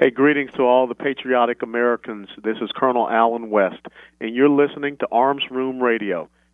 Hey, greetings to all the patriotic Americans. This is Colonel Allen West, and you're listening to Arms Room Radio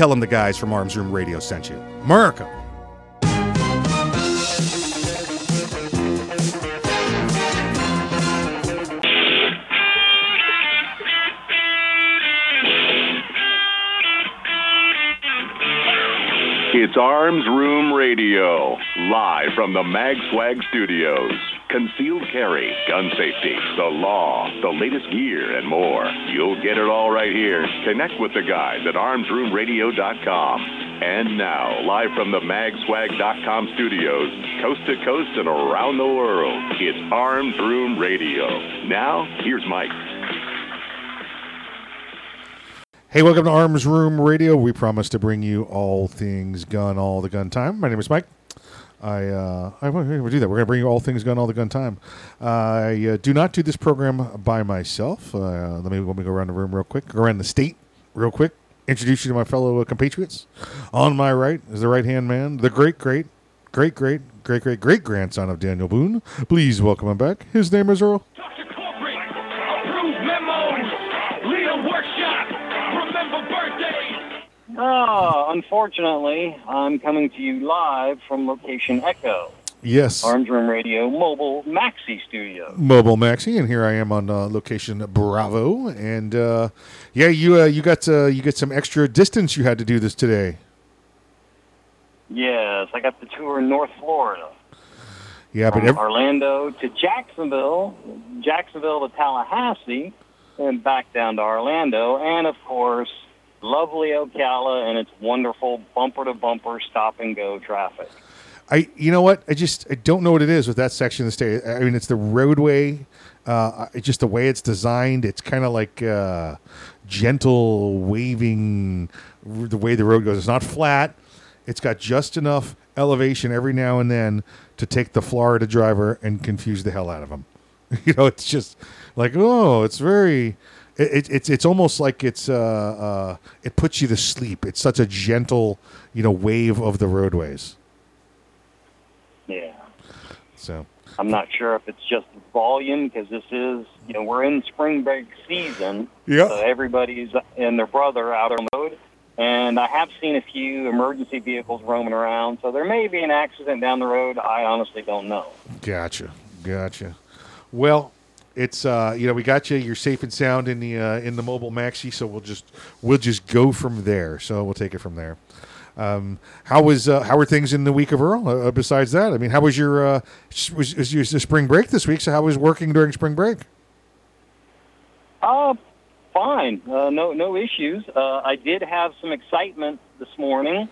Tell them the guys from Arms Room Radio sent you. America! It's Arms Room Radio, live from the Mag Swag Studios. Concealed carry, gun safety, the law, the latest gear, and more. You'll get it all right here. Connect with the guys at armsroomradio.com. And now, live from the magswag.com studios, coast to coast and around the world, it's Arms Room Radio. Now, here's Mike. Hey, welcome to Arms Room Radio. We promise to bring you all things gun all the gun time. My name is Mike. I uh, I want to do that. We're going to bring you all things gun all the gun time. I uh, do not do this program by myself. Uh, let me let me go around the room real quick. Go around the state real quick. Introduce you to my fellow uh, compatriots. On my right is the right hand man, the great great great great great great great grandson of Daniel Boone. Please welcome him back. His name is Earl. Oh, unfortunately, I'm coming to you live from location Echo, Yes. Arms Room Radio Mobile Maxi Studio. Mobile Maxi, and here I am on uh, location Bravo, and uh, yeah, you uh, you got uh, you got some extra distance you had to do this today. Yes, I got the tour in North Florida. Yeah, but From ev- Orlando to Jacksonville, Jacksonville to Tallahassee, and back down to Orlando, and of course, lovely Ocala and its wonderful bumper to bumper stop and go traffic. I you know what I just I don't know what it is with that section of the state. I mean, it's the roadway. Uh, it's just the way it's designed. It's kind of like uh, gentle waving. The way the road goes, it's not flat. It's got just enough elevation every now and then to take the Florida driver and confuse the hell out of him. you know, it's just like oh, it's very. It, it, it's it's almost like it's uh, uh, it puts you to sleep. It's such a gentle you know wave of the roadways. Yeah. So I'm not sure if it's just volume because this is, you know, we're in spring break season. Yeah. So everybody's and their brother out on the road. And I have seen a few emergency vehicles roaming around. So there may be an accident down the road. I honestly don't know. Gotcha, gotcha. Well, it's uh, you know we got you. You're safe and sound in the uh, in the mobile maxi, so we'll just we'll just go from there. So we'll take it from there. Um, how was uh, how were things in the week of Earl? Uh, besides that, I mean, how was your uh, was, was your spring break this week? So how was working during spring break? Uh, fine. Uh, no, no issues. Uh, I did have some excitement this morning.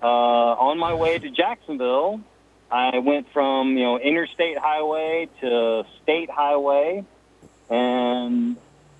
Uh, on my way to Jacksonville, I went from you know interstate highway to state highway, and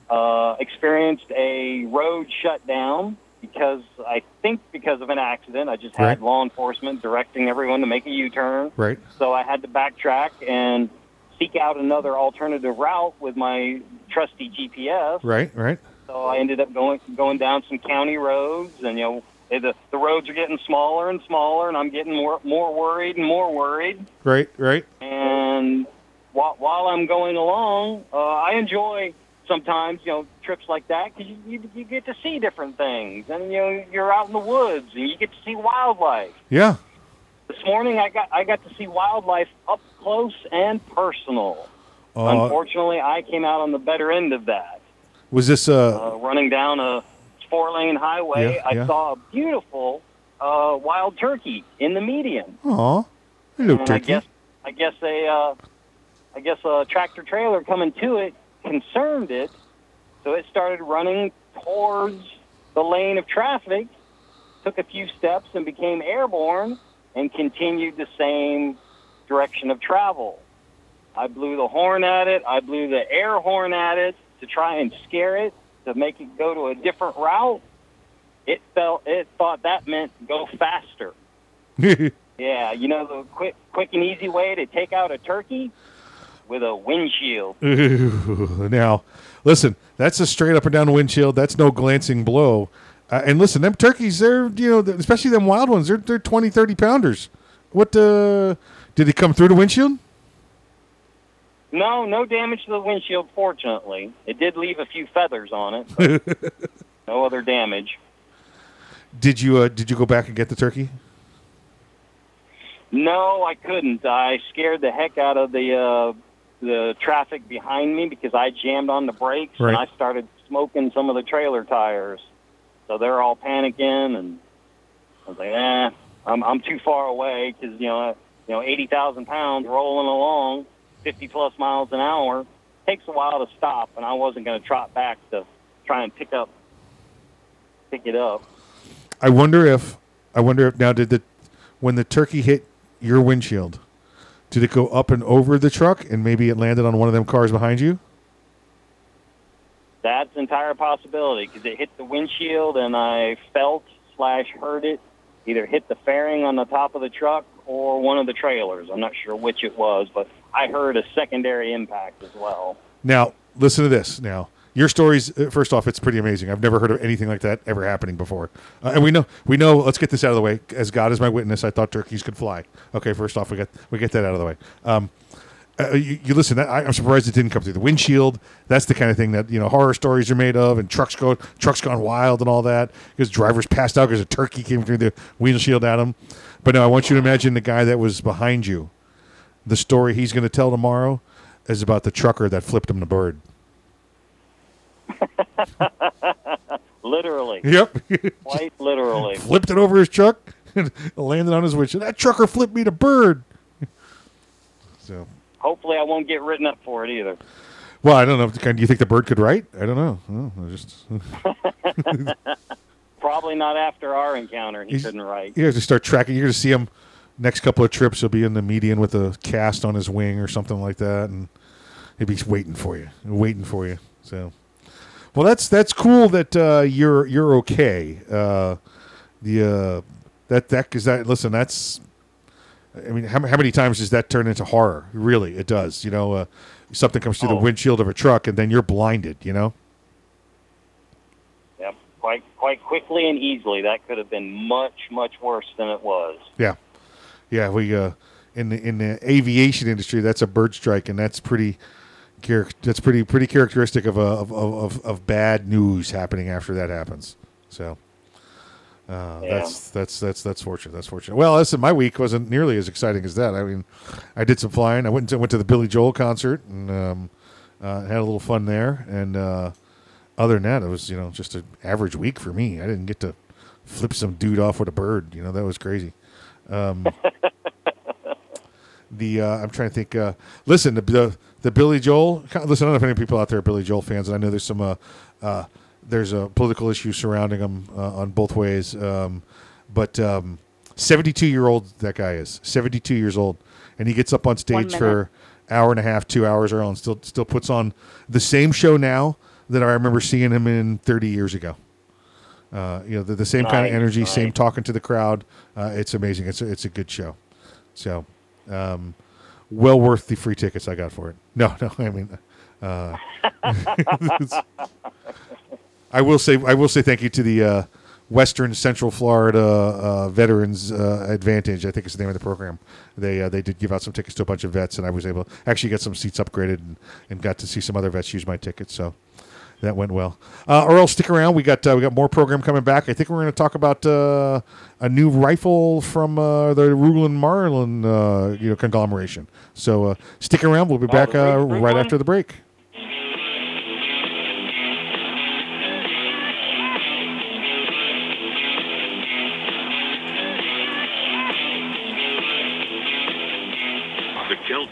uh, experienced a road shutdown because I think because of an accident. I just had Right. law enforcement directing everyone to make a U-turn. Right. So I had to backtrack and seek out another alternative route with my trusty GPS. Right. Right. So I ended up going going down some county roads, and you know the the roads are getting smaller and smaller, and I'm getting more more worried and more worried. Right. Right. And while while I'm going along, uh, I enjoy sometimes you know trips like that because you, you you get to see different things, and you know you're out in the woods and you get to see wildlife. Yeah. This morning I got I got to see wildlife up close and personal. Uh, Unfortunately, I came out on the better end of that. was this uh, Uh, running down a four lane highway, Yeah, I yeah. saw a beautiful uh, wild turkey in the median. Aw, hello, and I turkey. guess I guess a uh, I guess a tractor trailer coming to it concerned it, so it started running towards the lane of traffic. Took a few steps and became airborne, and continued the same direction of travel. I blew the horn at it. I blew the air horn at it to try and scare it to make it go to a different route. It felt it thought that meant go faster. Yeah, you know the quick, quick and easy way to take out a turkey with a windshield. Ooh, now, listen, that's a straight up and down windshield. That's no glancing blow. Uh, and listen, them turkeys, they're, you know, especially them wild ones, they're, they're 20, 30 pounders. What, uh, did it come through the windshield? No, no damage to the windshield. Fortunately, it did leave a few feathers on it. No other damage. Did you, uh, did you go back and get the turkey? No, I couldn't. I scared the heck out of the uh, the traffic behind me because I jammed on the brakes Right. and I started smoking some of the trailer tires. So they're all panicking, and I was like, "Eh, I'm I'm too far away because you know you know eighty thousand pounds rolling along, fifty plus miles an hour takes a while to stop, and I wasn't going to trot back to try and pick up pick it up. I wonder if, I wonder if now did the, when the turkey hit your windshield, did it go up and over the truck and maybe it landed on one of them cars behind you? That's entire possibility because it hit the windshield and I felt slash heard it either hit the fairing on the top of the truck or one of the trailers. I'm not sure which it was, but I heard a secondary impact as well. Now, listen to this. Now, your stories. uh, First off, it's pretty amazing. I've never heard of anything like that ever happening before. Uh, and we know, we know. Let's get this out of the way. As God is my witness, I thought turkeys could fly. Okay, first off, we get we get that out of the way. Um, uh, you, you listen. I, I'm surprised it didn't come through the windshield. That's the kind of thing that you know horror stories are made of, and trucks go trucks gone wild and all that because drivers passed out because a turkey came through the windshield at them. But no, I want you to imagine the guy that was behind you. The story he's going to tell tomorrow is about the trucker that flipped him the bird. Literally, Yep. quite literally. flipped it over his truck and landed on his windshield. That trucker flipped me the bird. so, Hopefully, I won't get written up for it either. well, I don't know. Do you think the bird could write? I don't know. Oh, I just Probably not after our encounter. He He's- couldn't write. you have to start tracking. You're going to see him next couple of trips. He'll be in the median with a cast on his wing or something like that, and he'll be waiting for you, waiting for you. So, well, that's that's cool that uh, you're you're okay. Uh, the uh, that that because that listen, that's I mean, how, how many times does that turn into horror? Really, it does. You know, uh, something comes through the Oh. windshield of a truck, and then you're blinded. You know. Yep, quite quite quickly and easily. That could have been much much worse than it was. Yeah, yeah. We uh, in the in the aviation industry, that's a bird strike, and that's pretty. That's pretty pretty characteristic of a of, of, of, of bad news happening after that happens. So. Uh, Yeah. That's that's that's that's fortunate. That's fortunate. Well, listen, my week wasn't nearly as exciting as that. I mean, I did some flying. I went to, went to the Billy Joel concert and um, uh, had a little fun there. And uh, other than that, it was you know just an average week for me. I didn't get to flip some dude off with a bird. You know that was crazy. Um, the uh, I'm trying to think. Uh, listen, the, the the Billy Joel. Listen, I don't know if any people out there are Billy Joel fans, and I know there's some. Uh, uh, there's a political issue surrounding him uh, on both ways. Um, but um, 72 year old that guy is 72 years old, and he gets up on stage for hour and a half, two hours, or on still still puts on the same show now that I remember seeing him in 30 years ago. Uh, you know, the, the same kind of energy, same talking to the crowd. Uh, it's amazing. It's a, it's a good show. So, um, well worth the free tickets I got for it. No, no, I mean, uh, I will say, I will say thank you to the uh, Western Central Florida uh, Veterans uh, Advantage. I think is the name of the program. They uh, they did give out some tickets to a bunch of vets, and I was able to actually get some seats upgraded and, and got to see some other vets use my tickets. So that went well. Uh, Earl, stick around. We got uh, we got more program coming back. I think we're going to talk about uh, a new rifle from uh, the Ruger and Marlin uh, you know conglomeration. So uh, stick around. We'll be back uh, Rig- Rig right after the break.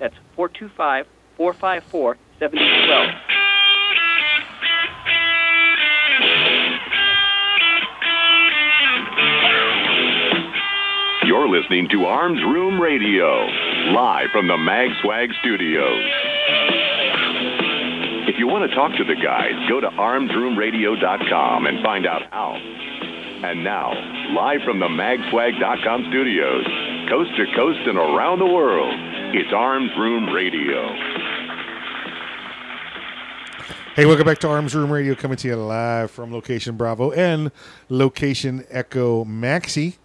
That's 425 454 7012. You're listening to Arms Room Radio, live from the MagSwag studios. If you want to talk to the guys, go to armsroomradio.com and find out how. And now, live from the magswag.com studios, coast to coast and around the world, it's Arms Room Radio. Hey, welcome back to Arms Room Radio, coming to you live from Location Bravo and Location Echo Maxi.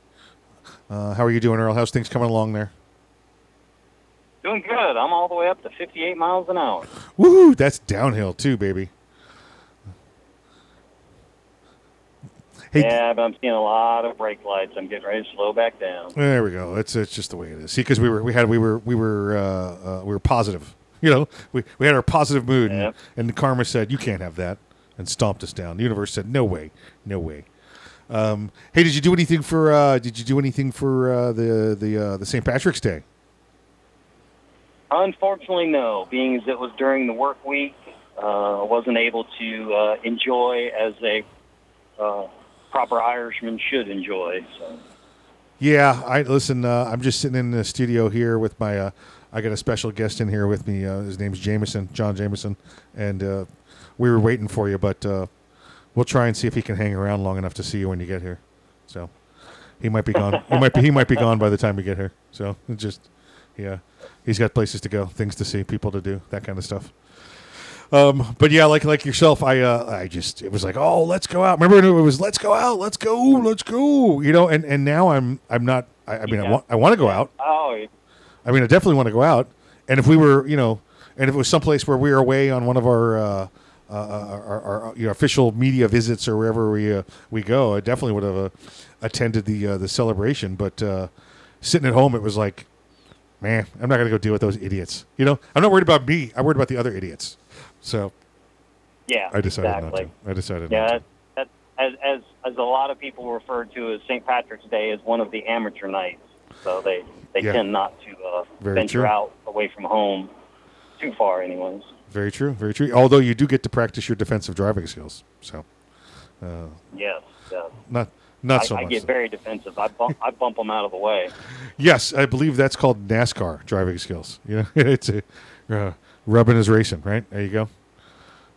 Uh, how are you doing, Earl? How's things coming along there? Doing good. I'm all the way up to 58 miles an hour. Woohoo! That's downhill too, baby. Hey, yeah, but I'm seeing a lot of brake lights. I'm getting ready to slow back down. There we go. It's it's just the way it is. See, because we were we had we were we were uh, uh, we were positive. You know, we we had our positive mood, and, and the karma said you can't have that, and stomped us down. The universe said no way, no way. Um, hey, did you do anything for uh, did you do anything for uh, the the uh, the St. Patrick's Day? Unfortunately, no. Being as it was during the work week, uh, I wasn't able to uh, enjoy as a uh, proper Irishman should enjoy. So. Yeah, I listen. Uh, I'm just sitting in the studio here with my. Uh, I got a special guest in here with me. Uh, his name's Jameson, John Jameson, and uh, we were waiting for you, but uh, we'll try and see if he can hang around long enough to see you when you get here. So he might be gone. he might be. He might be gone by the time we get here. So just, yeah, he's got places to go, things to see, people to do, that kind of stuff. Um, but yeah, like like yourself, I uh, I just it was like, oh, let's go out. Remember, it was let's go out, let's go, let's go. You know, and and now I'm I'm not. I, I mean, I want I want to go out. Oh, I mean, I definitely want to go out. And if we were, you know, and if it was someplace where we were away on one of our, uh, uh, our, our, our you know, official media visits or wherever we uh, we go, I definitely would have uh, attended the uh, the celebration. But uh, sitting at home, it was like, man, I'm not going to go deal with those idiots. You know, I'm not worried about me. I'm worried about the other idiots. So yeah. I decided exactly. not to. I decided Yeah, not that, as, as as a lot of people refer to as St. Patrick's Day as one of the amateur nights, so they they Yeah. tend not to uh, venture true. out away from home too far, anyways. Very true. Very true. Although you do get to practice your defensive driving skills. So uh, Yes, yes. not not I, so I much. get so. very defensive. I bump I bump them out of the way. Yes, I believe that's called NASCAR driving skills. You know, it's a uh, rubbing is racing, right? There you go.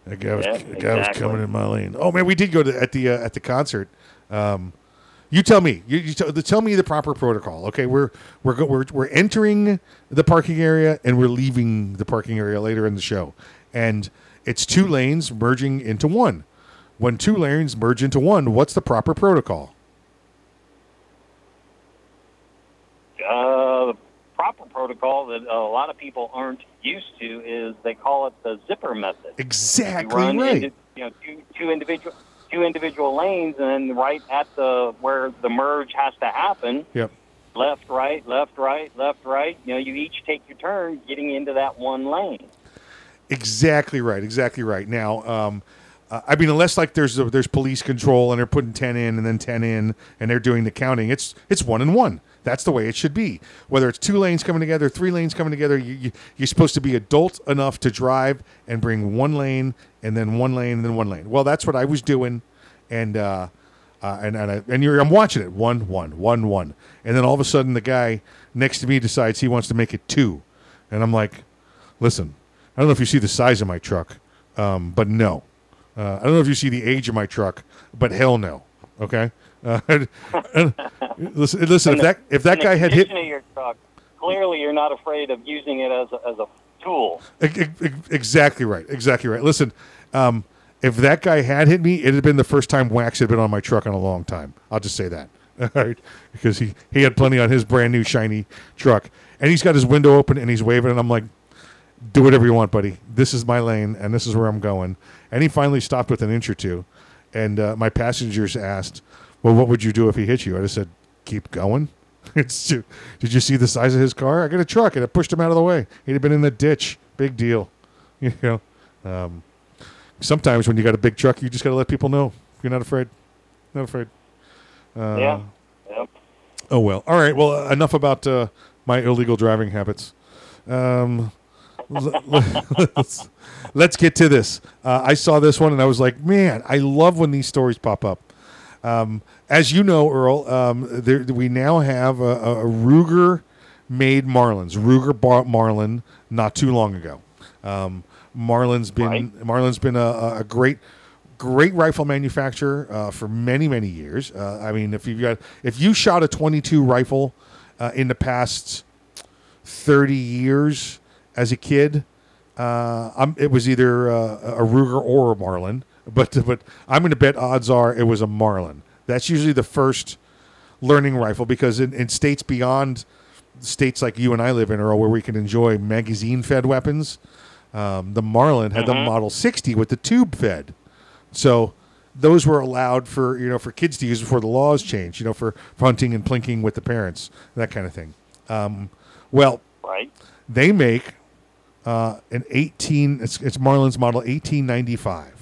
That guy was, Yeah, that guy was coming in my lane. Oh man, we did go to at the uh, at the concert. Um, you tell me. You, you tell, tell me the proper protocol. Okay, we're we're go, we're we're entering the parking area and we're leaving the parking area later in the show, and it's two lanes merging into one. When two lanes merge into one, what's the proper protocol? Uh, proper protocol that a lot of people aren't used to is they call it the zipper method. Exactly you run right. into you know two, two individual two individual lanes, and then right at the where the merge has to happen, Yep. left, right, left, right, left, right. You know, you each take your turn getting into that one lane. Exactly right. Exactly right. Now, um, uh, I mean, unless like there's there's police control and they're putting ten in and then ten in and they're doing the counting, it's it's one and one. That's the way it should be. Whether it's two lanes coming together, three lanes coming together, you, you, you're supposed to be adult enough to drive and bring one lane and then one lane and then one lane. Well, that's what I was doing, and uh, uh, and and, I, and I'm watching it one one one one, and then all of a sudden the guy next to me decides he wants to make it two, and I'm like, listen, I don't know if you see the size of my truck, um, but no. Uh, I don't know if you see the age of my truck, but hell no. Okay. Uh, listen, listen. If that if that guy had hit your truck, clearly you're not afraid of using it as a, as a tool. Ex- ex- Exactly right. Exactly right. Listen, um, if that guy had hit me, it had been the first time wax had been on my truck in a long time. I'll just say that. All right. Because he, he had plenty on his brand new shiny truck. And he's got his window open and he's waving. And I'm like, do whatever you want, buddy. This is my lane and this is where I'm going. And he finally stopped with an inch or two. And uh, my passengers asked, well, what would you do if he hit you? I just said, keep going. It's too, did you see the size of his car? I got a truck and it pushed him out of the way. He'd have been in the ditch. Big deal. You know, um, sometimes when you got a big truck, you just got to let people know you're not afraid. Not afraid. Uh, yeah. Yep. Oh well. All right. Well, enough about uh, my illegal driving habits. Um, let's, let's get to this. Uh, I saw this one and I was like, man, I love when these stories pop up. Um, as you know, Earl, um, there, we now have a, a Ruger made Marlins, Ruger bar- Marlin, not too long ago. Um, Marlin's been Marlin's been a, a great great rifle manufacturer uh, for many many years. Uh, I mean, if you got if you shot a 22 rifle uh, in the past 30 years as a kid, uh, I'm, it was either uh, a Ruger or a Marlin. But but I'm going to bet odds are it was a Marlin. That's usually the first learning rifle because in, in states beyond states like you and I live in, Earl, where we can enjoy magazine fed weapons, um, the Marlin had the Mhm. Model 60 with the tube fed. So those were allowed for you know for kids to use before the laws changed. You know for, for hunting and plinking with the parents, that kind of thing. Um, well, Right. they make uh, an 18. It's, it's Marlin's model 1895.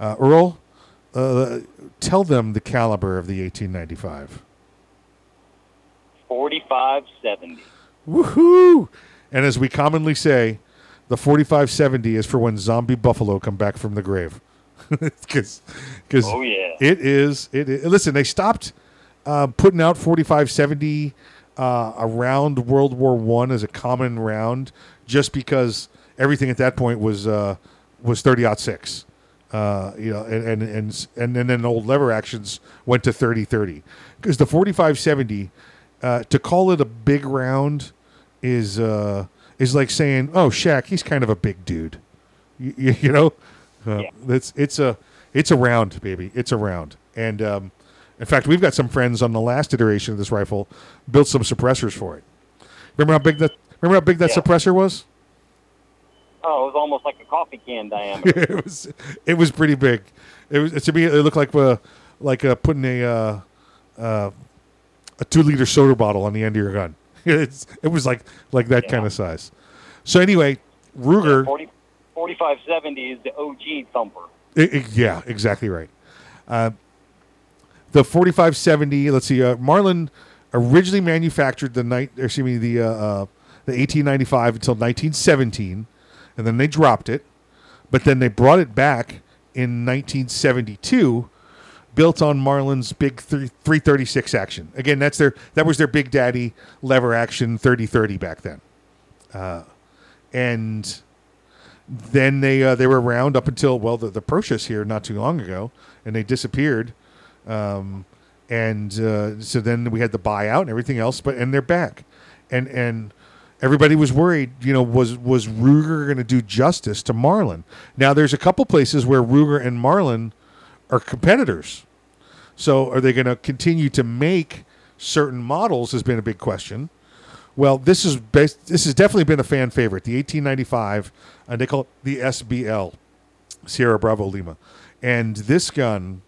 Uh, Earl, uh, tell them the caliber of the 1895. Forty-five seventy. Woohoo! And as we commonly say, the 4570 is for when zombie buffalo come back from the grave. Because Oh, yeah. it is. It is. Listen, they stopped uh, putting out 4570 uh, around World War One as a common round, just because everything at that point was uh, was 30 six. Uh, you know, and and and and, and then old lever actions went to 30 30 because the 4570 uh, to call it a big round is uh, is like saying, "Oh, Shaq, he's kind of a big dude." You, you, you know, uh, it's it's a it's a round, baby. It's a round, and um, in fact, we've got some friends on the last iteration of this rifle built some suppressors for it. Remember how big that remember how big that Yeah. suppressor was? Oh, it was almost like a coffee can diameter. it was it was pretty big. It was to me it looked like uh, like uh, putting a uh, uh, a two liter soda bottle on the end of your gun. it's, it was like like that kind of size. So anyway, Ruger. 40, 4570 is the OG thumper. I- I- yeah, exactly right. Uh, the 4570, let's see, uh, Marlin originally manufactured the night, excuse me, the uh, uh, the 1895 until 1917, and then they dropped it, but then they brought it back in 1972, built on Marlin's big three, 336 action. Again, that's their that was their big daddy lever action 3030 back then, uh, and then they uh, they were around up until well the the Proshas here not too long ago, and they disappeared, um, and uh, so then we had the buyout and everything else, but and they're back, and and everybody was worried, you know, was was Ruger going to do justice to Marlin? Now there's a couple places where Ruger and Marlin are competitors, so are they going to continue to make certain models? Has been a big question. Well, this is based, this has definitely been a fan favorite. The 1895, and they call it the SBL, Sierra Bravo Lima, and this gun,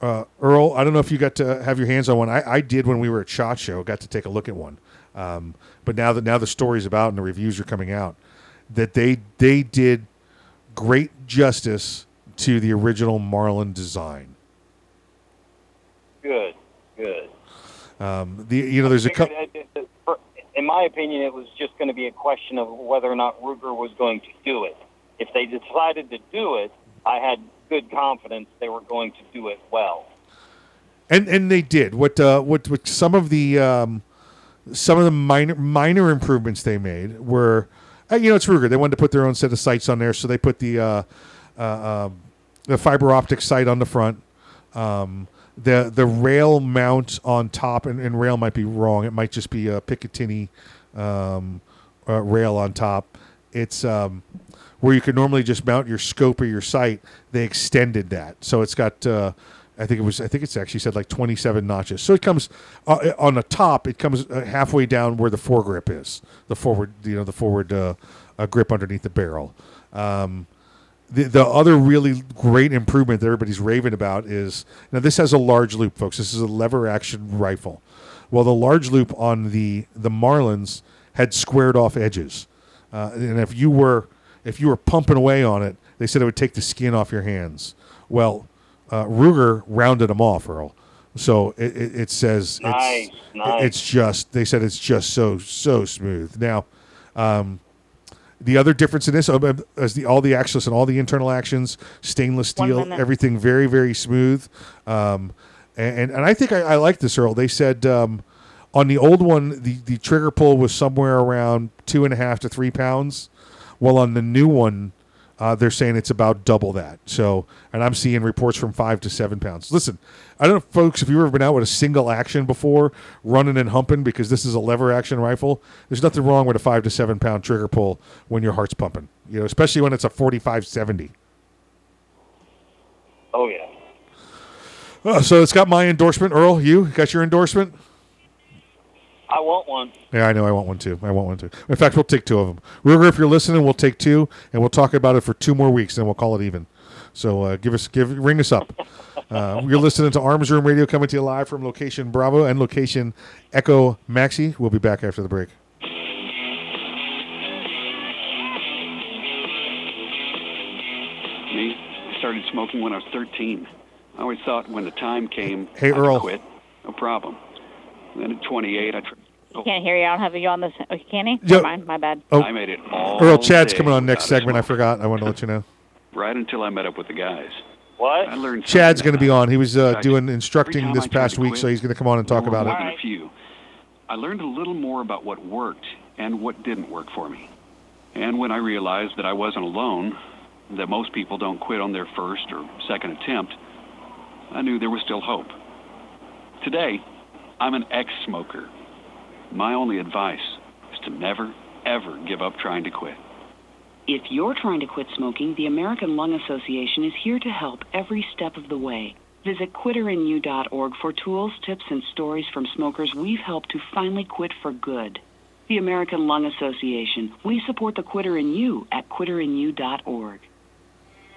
uh, Earl. I don't know if you got to have your hands on one. I, I did when we were at Shot Show. Got to take a look at one. Um, but now that now the story's about and the reviews are coming out, that they they did great justice to the original Marlin design. Good, good. Um, the you know there's a couple. It- for- In my opinion, it was just going to be a question of whether or not Ruger was going to do it. If they decided to do it, I had good confidence they were going to do it well. and and they did what uh, what what some of the um, some of the minor minor improvements they made were uh, you know it's Ruger. They wanted to put their own set of sights on there so they put the uh, uh, um, the fiber optic sight on the front. Um, the the rail mount on top and, and rail might be wrong. It might just be a Picatinny um, uh, rail on top. It's um, where you could normally just mount your scope or your sight they extended that. So it's got uh, I think it was. I think it's actually said like 27 notches. So it comes uh, on the top. It comes uh, halfway down where the foregrip is. The forward, you know, the forward uh, uh, grip underneath the barrel. Um, the the other really great improvement that everybody's raving about is now this has a large loop, folks. This is a lever action rifle. Well, the large loop on the the Marlins had squared off edges, uh, and if you were if you were pumping away on it, they said it would take the skin off your hands. Well, uh, Ruger rounded them off, Earl. So it, it, it says Nice, it's nice. it's just they said it's just so so smooth. Now, um, the other difference in this uh, is the all the actions and all the internal actions, stainless steel, everything very very smooth. Um, and and I think I, I like this, Earl. They said um, on the old one the the trigger pull was somewhere around two and a half to three pounds. Well, on the new one, uh, they're saying it's about double that. So, and I'm seeing reports from five to seven pounds. Listen, I don't know, folks, if you've ever been out with a single action before, running and humping, because this is a lever action rifle. There's nothing wrong with a five to seven pound trigger pull when your heart's pumping. You know, especially when it's a 45 70. Oh yeah. Uh, so it's got my endorsement. Earl, you got your endorsement? I want one. Yeah, I know. I want one too. I want one too. In fact, we'll take two of them. Ruger, if you're listening, we'll take two, and we'll talk about it for two more weeks, and we'll call it even. So uh, give us, give, ring us up. Uh, you're listening to Arms Room Radio coming to you live from location Bravo and location Echo Maxi. We'll be back after the break. Me, I started smoking when I was 13. I always thought when the time came, Hey, I could Earl. quit. No problem. Then at 28, I tried. I can't hear you. I don't have you on this. Oh, can he? Yo- Never mind. My bad. Oh, I made it all Earl, Chad's day coming on next segment. I forgot. I wanted to let you know. Right until I met up with the guys. What? I learned Chad's going to be on. He was uh, doing just- instructing this time I tried past week, quit, so he's going to come on and talk about it. a few. I learned a little more about what worked and what didn't work for me. And when I realized that I wasn't alone, that most people don't quit on their first or second attempt, I knew there was still hope. Today, I'm an ex smoker. My only advice is to never, ever give up trying to quit. If you're trying to quit smoking, the American Lung Association is here to help every step of the way. Visit quitterinU.org for tools, tips, and stories from smokers we've helped to finally quit for good. The American Lung Association. We support the quitter in you at quitterinU.org.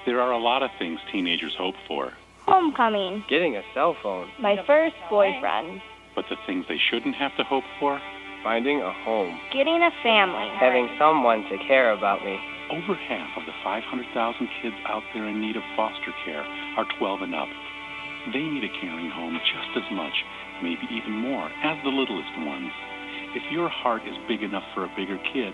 There are a lot of things teenagers hope for, Homecoming. Getting a cell phone. My first boyfriend. But the things they shouldn't have to hope for? Finding a home. Getting a family. Having someone to care about me. Over half of the 500,000 kids out there in need of foster care are 12 and up. They need a caring home just as much, maybe even more, as the littlest ones. If your heart is big enough for a bigger kid,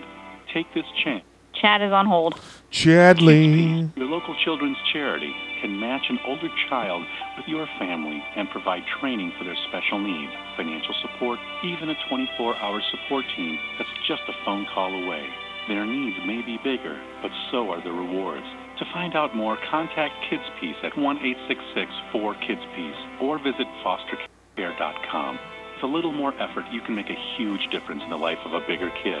take this chance. Chad is on hold. Chadley. Your local children's charity can match an older child with your family and provide training for their special needs, financial support, even a 24 hour support team that's just a phone call away. Their needs may be bigger, but so are the rewards. To find out more, contact Kids Peace at 1 866 4 Kids Peace or visit fostercare.com. With a little more effort, you can make a huge difference in the life of a bigger kid.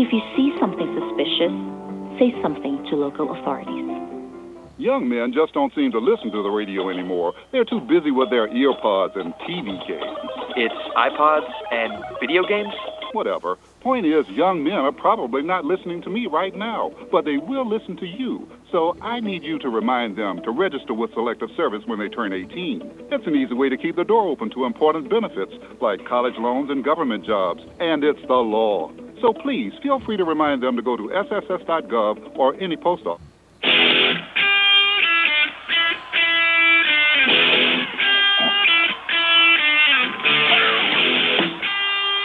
If you see something suspicious, say something to local authorities. Young men just don't seem to listen to the radio anymore. They're too busy with their earpods and TV games. It's iPods and video games? Whatever. Point is, young men are probably not listening to me right now, but they will listen to you. So I need you to remind them to register with Selective Service when they turn 18. It's an easy way to keep the door open to important benefits like college loans and government jobs, and it's the law. So please feel free to remind them to go to sss.gov or any post office.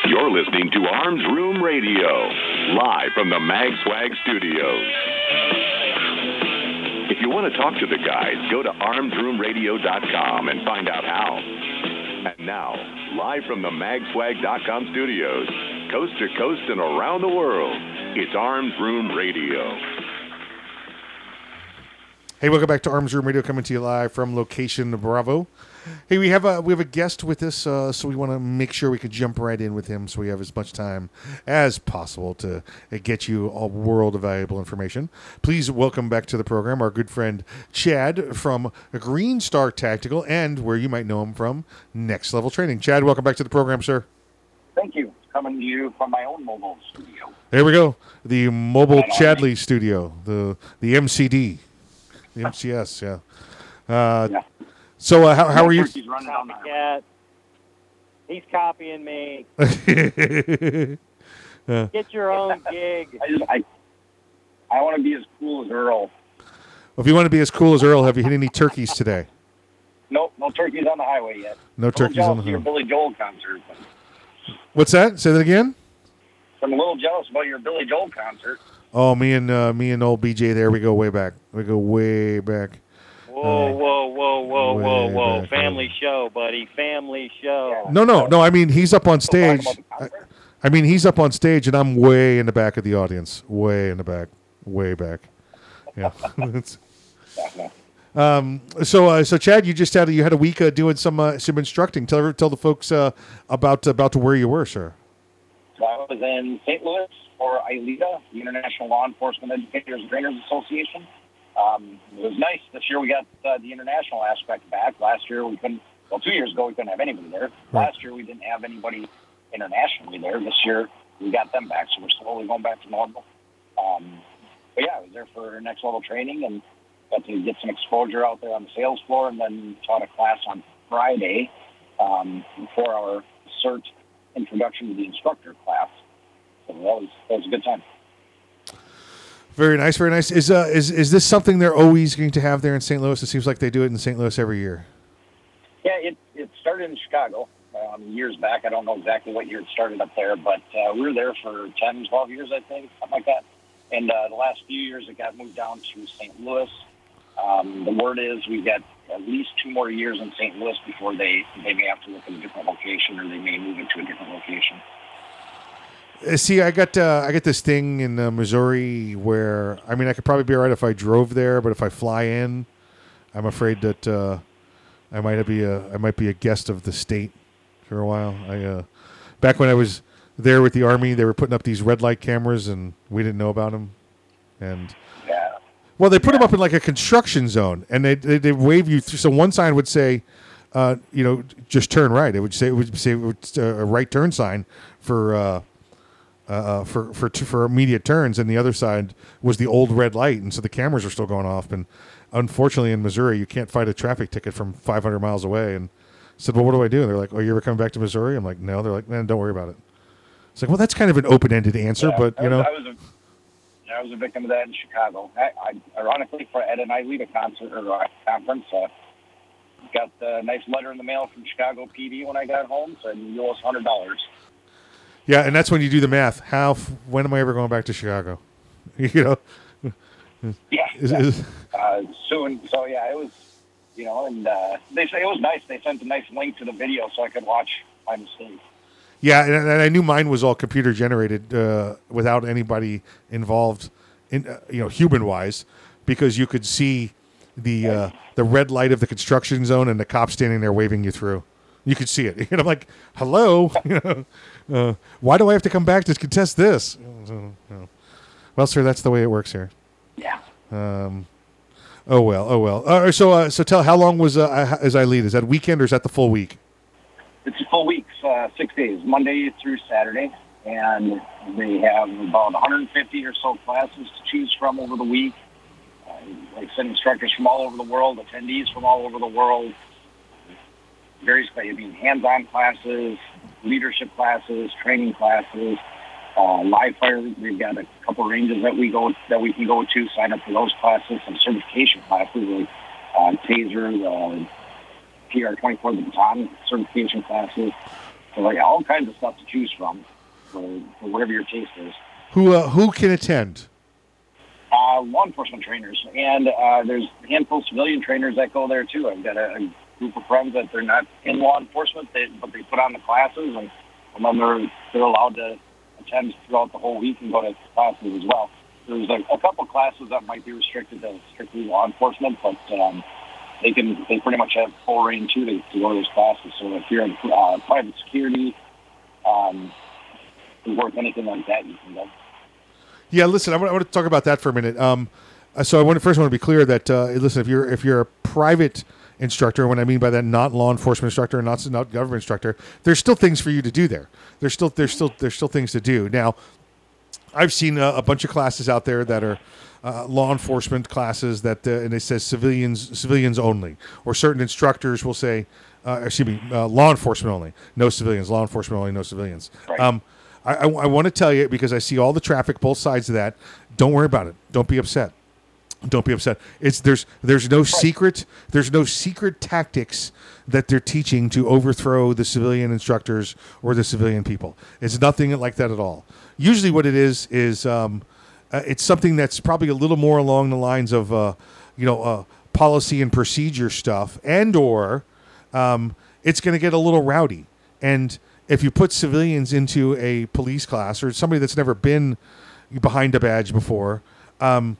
You're listening to Arms Room Radio, live from the MagSwag studios. You want to talk to the guys, go to armsroomradio.com and find out how. And now, live from the magswag.com studios, coast to coast and around the world, it's Arms Room Radio. Hey, welcome back to Arms Room Radio, coming to you live from location Bravo. Hey, we have a we have a guest with us, uh, so we want to make sure we could jump right in with him, so we have as much time as possible to uh, get you a world of valuable information. Please welcome back to the program our good friend Chad from Green Star Tactical, and where you might know him from, Next Level Training. Chad, welcome back to the program, sir. Thank you. Coming to you from my own mobile studio. There we go, the mobile Chadley studio, the the MCD, the MCS, yeah. Uh, So, uh, how, how are you? Turkey's running down the Copycat. He's copying me. Uh, Get your own gig. I just I, I want to be as cool as Earl. Well, if you want to be as cool as Earl, have you hit any turkeys today? Nope, no turkeys on the highway yet. No turkeys on the of your highway. Billy Joel concert. What's that? Say that again. I'm a little jealous about your Billy Joel concert. Oh, me and uh, me and old BJ there. We go way back. We go way back. Whoa, whoa, whoa, whoa, whoa, whoa. back, Family show, buddy. Family show. No, no, no. I mean, he's up on stage. I, I mean, he's up on stage, and I'm way in the back of the audience. Way in the back. Way back. Yeah. Um. So, uh, so Chad, you just had a, you had a week uh, doing some uh, some instructing. Tell tell the folks uh, about about to where you were, sir. So I was in St. Louis for ILETA, the International Law Enforcement Educators and Trainers Association. Um, it was nice. This year we got uh, the international aspect back. Last year we couldn't, well, two years ago we couldn't have anybody there. Last year we didn't have anybody internationally there. This year we got them back, so we're slowly going back to normal. Um, but yeah, I was there for next level training and got to get some exposure out there on the sales floor and then taught a class on Friday um, for our SIRT introduction to the instructor class. So that was, that was a good time. Very nice, very nice. Is uh is is this something they're always going to have there in St. Louis? It seems like they do it in St. Louis every year. Yeah, it, it started in Chicago um, years back. I don't know exactly what year it started up there, but uh, we were there for 10, 12 years, I think, something like that. And uh, the last few years, it got moved down to St. Louis. Um, the word is we've got at least two more years in St. Louis before they they may have to look at a different location or they may move into a different location. Uh, See, I got uh, I got this thing in uh, Missouri where I mean I could probably be alright if I drove there, but if I fly in, I'm afraid that uh, I might be a I might be a guest of the state for a while. I uh, back when I was there with the army, they were putting up these red light cameras, and we didn't know about them. And yeah. well, they put them up in like a construction zone, and they they, they wave you through. So one sign would say, uh, you know, just turn right. It would say it would say it would, uh, a right turn sign for. Uh, uh, for for for immediate turns, and the other side was the old red light, and so the cameras were still going off. And unfortunately, in Missouri, you can't fight a traffic ticket from 500 miles away. And I said, "Well, what do I do?" And they're like, "Oh, you ever coming back to Missouri?" I'm like, "No." They're like, "Man, don't worry about it." It's like, well, that's kind of an open-ended answer, Yeah, but I you was, know, I was a I was a victim of that in Chicago. I, I ironically for at an ILEETA concert or uh, conference, uh, got a nice letter in the mail from Chicago PD when I got home. Said you owe us hundred dollars. Yeah, and that's when you do the math. How? f- When am I ever going back to Chicago? you know. Yeah. Is- is- uh, soon. So yeah, it was, you know, and uh, they say it was nice. They sent a nice link to the video so I could watch my mistake. Yeah, and, and I knew mine was all computer generated uh, without anybody involved, in uh, you know, human wise, because you could see the uh, the red light of the construction zone and the cop standing there waving you through. You could see it, and I'm like, "Hello, you know, uh, why do I have to come back to contest this?" Well, sir, that's the way it works here. Yeah. Um, oh well, oh well. Uh, so, uh, so tell how long was uh, is ILEETA? Is that weekend or is that the full week? It's a full week, uh, six days, Monday through Saturday, and they have about 150 or so classes to choose from over the week. Uh, like I said, instructors from all over the world, attendees from all over the world, various, I mean, hands-on classes, leadership classes, training classes, uh, live fire. We've got a couple ranges that we go that we can go to. Sign up for those classes. Some certification classes like uh, taser, uh, PR24, the baton certification classes. So like all kinds of stuff to choose from for, for whatever your taste is. Who uh, who can attend? Uh, law enforcement trainers, and uh, there's a handful of civilian trainers that go there too. I've got a, a group of friends that they're not in law enforcement, they, but they put on the classes, and, and then they're they're allowed to attend throughout the whole week and go to classes as well. There's a, a couple classes that might be restricted to strictly law enforcement, but um, they can they pretty much have full reign too to, to go to those classes. So if you're in uh, private security, um, work anything like that, you can go. Yeah, listen, I want, I want to talk about that for a minute. Um, so I want to first want to be clear that uh, listen, if you're if you're a private instructor, what I mean by that, not law enforcement instructor, and not not government instructor, there's still things for you to do there. There's still there's still there's still things to do. Now, I've seen a, a bunch of classes out there that are uh, law enforcement classes that, uh, and it says civilians civilians only, or certain instructors will say, uh, excuse me, uh, law enforcement only, no civilians, law enforcement only, no civilians. Um, I, I, I want to tell you because I see all the traffic, both sides of that. Don't worry about it. Don't be upset. Don't be upset. It's there's there's no secret there's no secret tactics that they're teaching to overthrow the civilian instructors or the civilian people. It's nothing like that at all. Usually, what it is is um, uh, it's something that's probably a little more along the lines of uh, you know uh, policy and procedure stuff, and or um, it's going to get a little rowdy. And if you put civilians into a police class or somebody that's never been behind a badge before, um,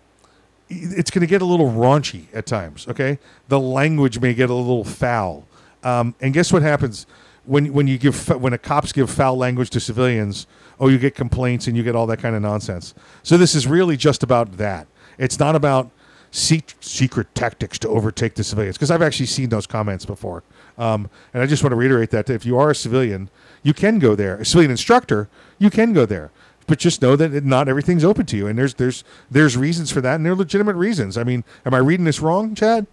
it's going to get a little raunchy at times. Okay, the language may get a little foul. Um, and guess what happens when when you give when a cops give foul language to civilians? Oh, you get complaints and you get all that kind of nonsense. So this is really just about that. It's not about secret tactics to overtake the civilians because I've actually seen those comments before. Um, and I just want to reiterate that if you are a civilian, you can go there. A civilian instructor, you can go there but just know that not everything's open to you, and there's there's there's reasons for that, and they're legitimate reasons. I mean, am I reading this wrong, Chad?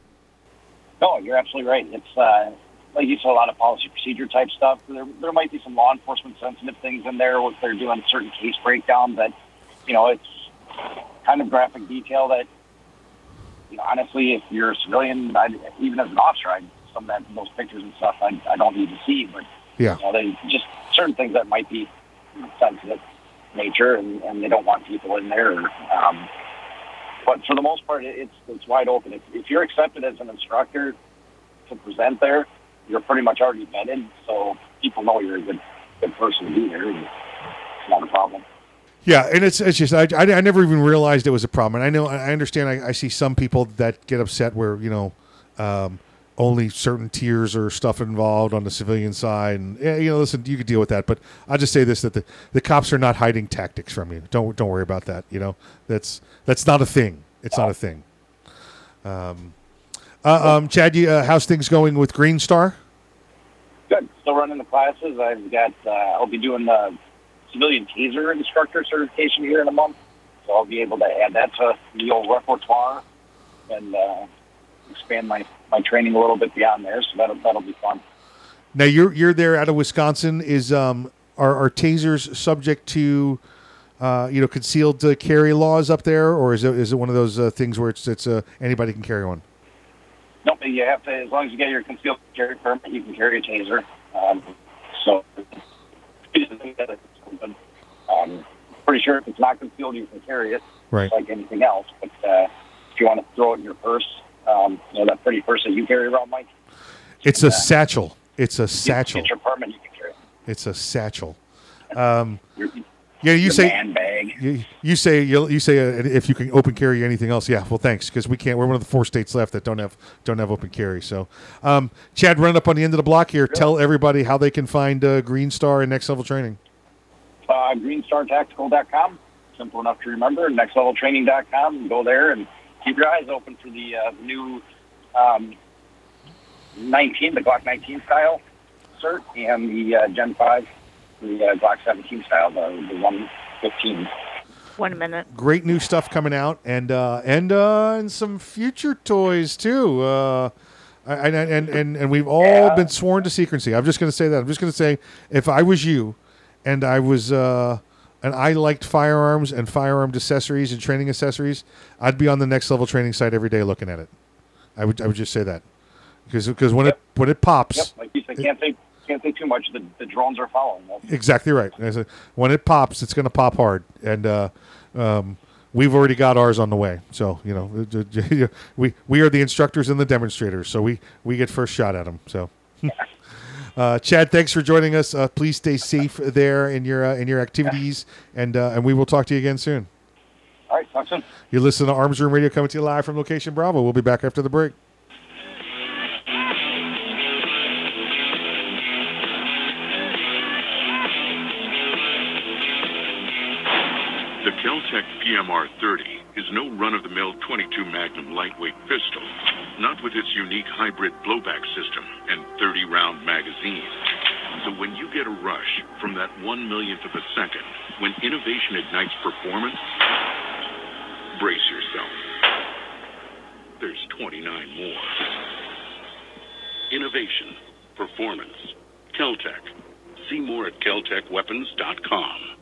No, you're absolutely right. It's uh, like you said, a lot of policy procedure type stuff. There, there might be some law enforcement sensitive things in there if they're doing certain case breakdown but you know, it's kind of graphic detail that, you know, honestly, if you're a civilian, I, even as an officer, I, some of that, those pictures and stuff, I, I don't need to see, but Yeah. you know, they just certain things that might be sensitive. Nature, and, and they don't want people in there. Um, but for the most part, it's it's wide open. If, if you're accepted as an instructor to present there, you're pretty much already vetted, so people know you're a good good person to be there. And it's not a problem. Yeah, and it's it's just I, I, I never even realized it was a problem. And I know I understand. I, I see some people that get upset where you know um, only certain tiers or stuff involved on the civilian side, and yeah, you know, listen, you could deal with that. But I'll just say this: that the, the cops are not hiding tactics from you. Don't don't worry about that. You know, that's that's not a thing. It's not a thing. Um, uh, um, Chad, you, uh, how's things going with Green Star? Good. Still running the classes. I've got. Uh, I'll be doing the civilian taser instructor certification here in a month, so I'll be able to add that to the old repertoire and uh, expand my my training a little bit beyond there. So that'll that'll be fun. Now you're you're there out of Wisconsin. Is um are, are tasers subject to uh, you know concealed uh, carry laws up there, or is it is it one of those uh, things where it's it's uh, anybody can carry one? No, but you have to as long as you get your concealed carry permit, you can carry a taser. Um, so, um, pretty sure if it's not concealed, you can carry it, Right. like anything else. But uh, if you want to throw it in your purse, um, you know that pretty purse that you carry around, Mike. It's a satchel. It's a satchel. Get your permit, you can carry. It's a satchel. Um, Your, yeah, you say man bag. you, you say you you say uh, if you can open carry anything else. Yeah, well, thanks because we can't. We're one of the four states left that don't have don't have open carry. So, um, Chad, run up on the end of the block here. Tell everybody how they can find uh, Green Star and Next Level Training. uh, greenstartactical.com. Simple enough to remember. Nextleveltraining.com. Go there and keep your eyes open for the uh, new um, 19, the Glock 19 style SIRT, and the uh, Gen 5, the uh, Glock 17 style, the, the 115. One minute. great new stuff coming out and uh and uh and some future toys too uh and and and, and we've all been sworn to secrecy i'm just going to say that i'm just going to say if i was you and i was uh and i liked firearms and firearm accessories and training accessories i'd be on the next level training site every day looking at it i would i would just say that because because when it when it pops Yep, like you said, can't think can't say too much. The, the drones are following. Exactly right. I said, when it pops, it's going to pop hard, and uh, um, we've already got ours on the way. So you know, we we are the instructors and the demonstrators, so we we get first shot at them. So. Uh, Chad, thanks for joining us. Uh, please stay safe there in your uh, in your activities, and uh, and we will talk to you again soon. All right, talk soon. You're listening to Arms Room Radio coming to you live from Location Bravo. We'll be back after the break. The Keltec PMR 30 is no run of the mill 22 Magnum lightweight pistol, not with its unique hybrid blowback system and 30 round magazine. So when you get a rush from that one millionth of a second, when innovation ignites performance, brace yourself. There's 29 more. Innovation, performance, Keltec. See more at keltecweapons.com.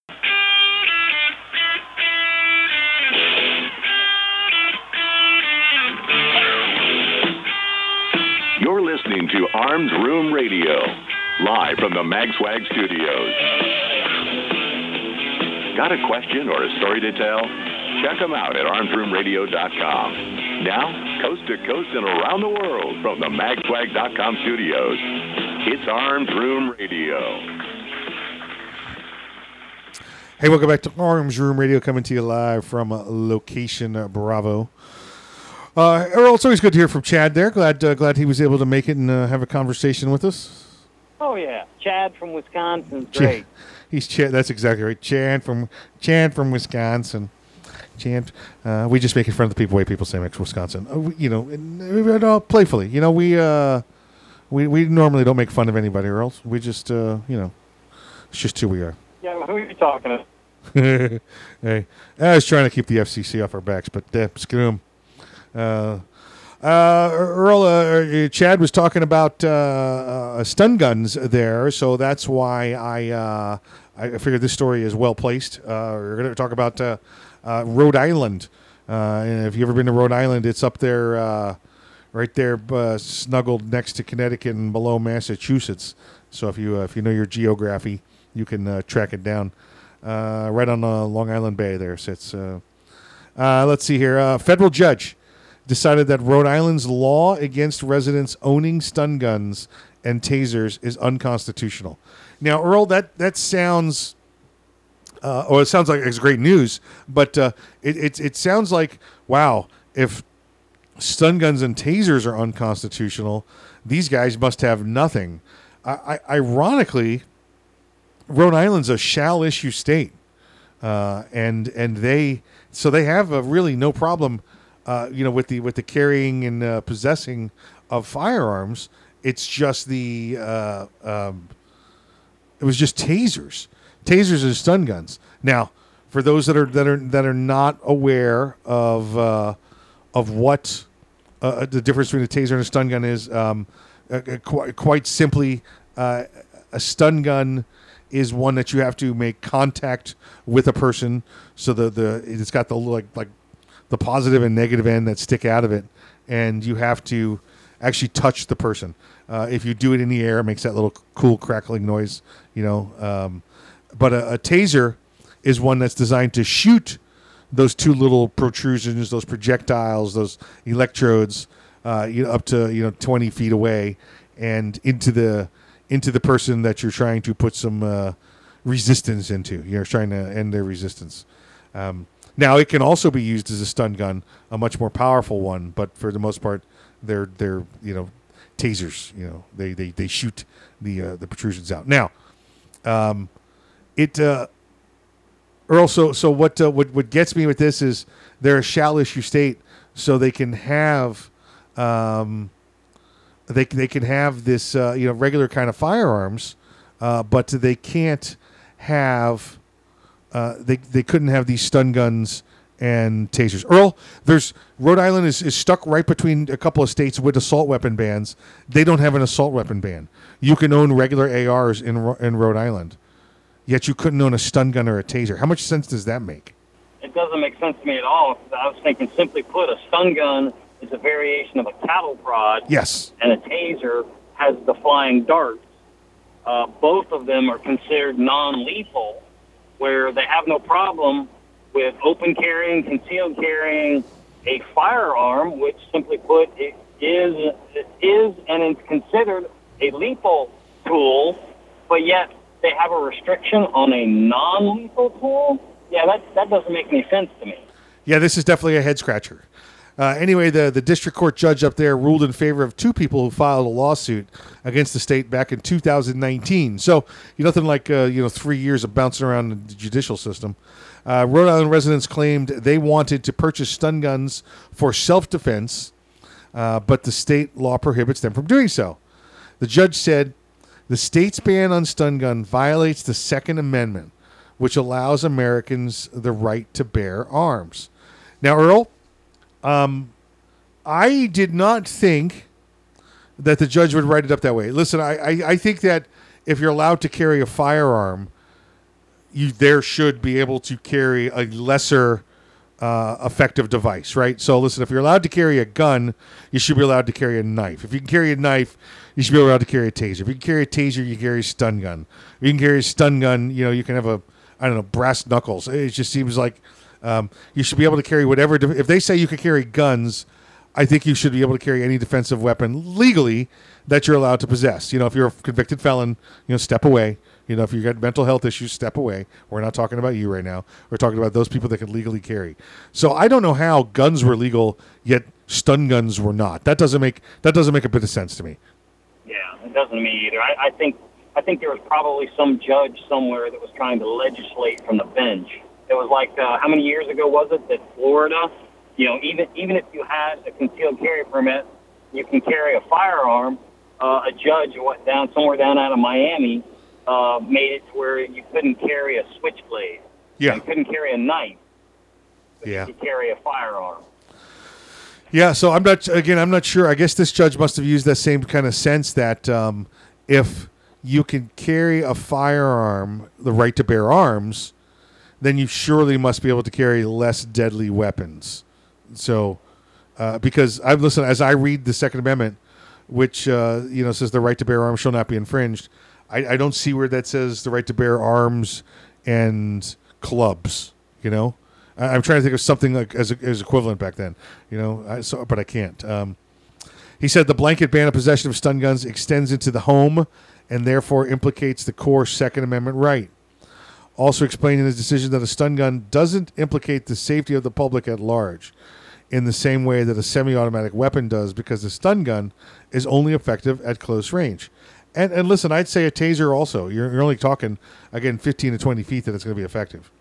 Live from the MagSwag studios. Got a question or a story to tell? Check them out at armsroomradio.com. Now, coast to coast and around the world from the magswag.com studios, it's Arms Room Radio. Hey, welcome back to Arms Room Radio, coming to you live from location Bravo. Uh, Earl, it's always good to hear from Chad. There, glad uh, glad he was able to make it and uh, have a conversation with us. Oh yeah, Chad from Wisconsin's Ch- great. He's Chad. That's exactly right. Chad from Chad from Wisconsin. Chad. Uh, we just making fun of the people way people say Mix Wisconsin. Uh, we, you know, and, uh, playfully. You know, we uh, we we normally don't make fun of anybody, Earl. We just uh, you know, it's just who we are. Yeah, who are you talking to? hey, I was trying to keep the FCC off our backs, but uh, screw 'em. Uh, uh, Earl, uh, Chad was talking about uh, uh, stun guns there, so that's why I uh, I figured this story is well placed. Uh, we're going to talk about uh, uh, Rhode Island. Uh, and if you've ever been to Rhode Island, it's up there, uh, right there, uh, snuggled next to Connecticut and below Massachusetts. So if you uh, if you know your geography, you can uh, track it down. Uh, right on uh, Long Island Bay, there sits. Uh, uh, let's see here. Uh, federal judge decided that Rhode Island's law against residents owning stun guns and tasers is unconstitutional. Now, Earl, that that sounds, uh, or it sounds like it's great news, but uh, it, it it sounds like wow, if stun guns and tasers are unconstitutional, these guys must have nothing. I, I, ironically, Rhode Island's a shall issue state, uh, and and they so they have a really no problem, uh, you know, with the with the carrying and uh, possessing of firearms. It's just the uh, um, it was just tasers, tasers and stun guns. Now, for those that are that are that are not aware of uh, of what uh, the difference between a taser and a stun gun is, um, uh, uh, quite, quite simply, uh, a stun gun is one that you have to make contact with a person. So the the it's got the like like the positive and negative end that stick out of it, and you have to actually touch the person. Uh, if you do it in the air, it makes that little cool crackling noise, you know. Um, but a, a taser is one that's designed to shoot those two little protrusions, those projectiles, those electrodes, uh, you know, up to you know twenty feet away, and into the into the person that you're trying to put some uh, resistance into. You're trying to end their resistance. Um, now it can also be used as a stun gun, a much more powerful one, but for the most part, they're they're you know tasers. You know they they, they shoot the uh, the protrusions out. Now, um, it uh, Earl. So so what uh, what what gets me with this is they're a shall issue state, so they can have. Um, they they can have this uh, you know regular kind of firearms, uh, but they can't have uh, they they couldn't have these stun guns and tasers. Earl, there's Rhode Island is, is stuck right between a couple of states with assault weapon bans. They don't have an assault weapon ban. You can own regular ARs in in Rhode Island, yet you couldn't own a stun gun or a taser. How much sense does that make? It doesn't make sense to me at all. I was thinking, simply put, a stun gun is a variation of a cattle prod. Yes. And a taser has the flying darts. Uh, both of them are considered non-lethal, where they have no problem with open carrying, concealed carrying a firearm, which simply put it is it is and is considered a lethal tool, but yet they have a restriction on a non-lethal tool. Yeah, that that doesn't make any sense to me. Yeah, this is definitely a head scratcher. Uh, anyway, the, the district court judge up there ruled in favor of two people who filed a lawsuit against the state back in 2019. So, you nothing like uh, you know three years of bouncing around the judicial system. Uh, Rhode Island residents claimed they wanted to purchase stun guns for self defense, uh, but the state law prohibits them from doing so. The judge said the state's ban on stun gun violates the Second Amendment, which allows Americans the right to bear arms. Now, Earl, um, I did not think that the judge would write it up that way. Listen, I, I, I think that if you're allowed to carry a firearm, you there should be able to carry a lesser uh, effective device, right? So listen, if you're allowed to carry a gun, you should be allowed to carry a knife. If you can carry a knife, you should be allowed to carry a taser. If you can carry a taser, you carry a stun gun. If you can carry a stun gun, you know you can have a I don't know brass knuckles. It just seems like um, you should be able to carry whatever. De- if they say you can carry guns, I think you should be able to carry any defensive weapon legally that you're allowed to possess. You know, if you're a convicted felon, you know, step away. You know, if you got mental health issues, step away. We're not talking about you right now. We're talking about those people that can legally carry. So I don't know how guns were legal yet stun guns were not. That doesn't make that doesn't make a bit of sense to me. Yeah, it doesn't me either. I, I think I think there was probably some judge somewhere that was trying to legislate from the bench. It was like uh, how many years ago was it that Florida, you know, even even if you had a concealed carry permit, you can carry a firearm. Uh, a judge went down somewhere down out of Miami uh, made it to where you couldn't carry a switchblade. Yeah. You couldn't carry a knife. Yeah. You could carry a firearm. Yeah, so I'm not again. I'm not sure. I guess this judge must have used that same kind of sense that um, if you can carry a firearm, the right to bear arms, then you surely must be able to carry less deadly weapons. So, uh, because I've listened as I read the Second Amendment, which uh, you know says the right to bear arms shall not be infringed. I, I don't see where that says the right to bear arms and clubs. You know, I, I'm trying to think of something like as as equivalent back then. You know, I, so but I can't. Um, he said the blanket ban of possession of stun guns extends into the home and therefore implicates the core Second Amendment right. Also explaining his decision that a stun gun doesn't implicate the safety of the public at large in the same way that a semi automatic weapon does, because the stun gun is only effective at close range. And, and listen, I'd say a taser also. You're, you're only talking, again, 15 to 20 feet that it's going to be effective.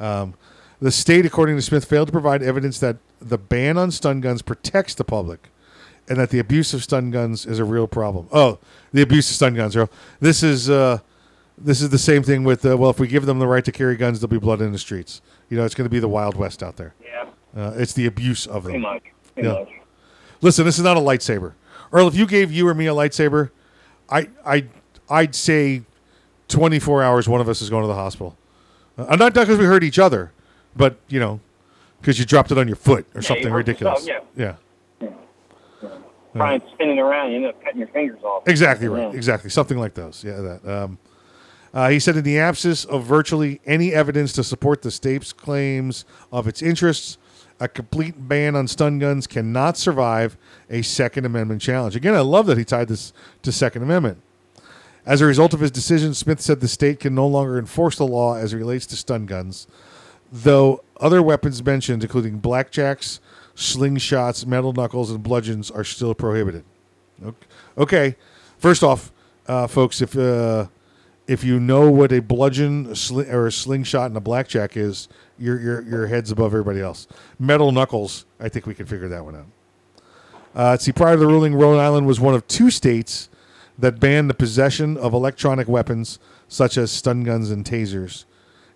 Um, the state, according to Smith, failed to provide evidence that the ban on stun guns protects the public and that the abuse of stun guns is a real problem. Oh, the abuse of stun guns, Earl. This is uh, this is the same thing with uh, well, if we give them the right to carry guns, there'll be blood in the streets. You know, it's going to be the Wild West out there. Yeah. Uh, it's the abuse of them. Pretty much. Pretty Yeah. much. Listen, this is not a lightsaber. Earl, if you gave you or me a lightsaber, I I I'd say 24 hours one of us is going to the hospital. Uh, not because we hurt each other, but you know, because you dropped it on your foot or Yeah, something ridiculous. yourself, yeah. Trying spinning around, you end up cutting your fingers off. Exactly right. Yeah. Exactly. Something like those. Yeah. That. Um, uh, he said, in the absence of virtually any evidence to support the state's claims of its interests, a complete ban on stun guns cannot survive a Second Amendment challenge. Again, I love that he tied this to Second Amendment. As a result of his decision, Smith said the state can no longer enforce the law as it relates to stun guns, though other weapons mentioned, including blackjacks, slingshots, metal knuckles, and bludgeons, are still prohibited. Ok- Okay, first off, uh, folks, if uh, if you know what a bludgeon a sli- or a slingshot and a blackjack is, your your your head's above everybody else. Metal knuckles, I think we can figure that one out. Uh, see. Prior to the ruling, Rhode Island was one of two states that banned the possession of electronic weapons such as stun guns and tasers.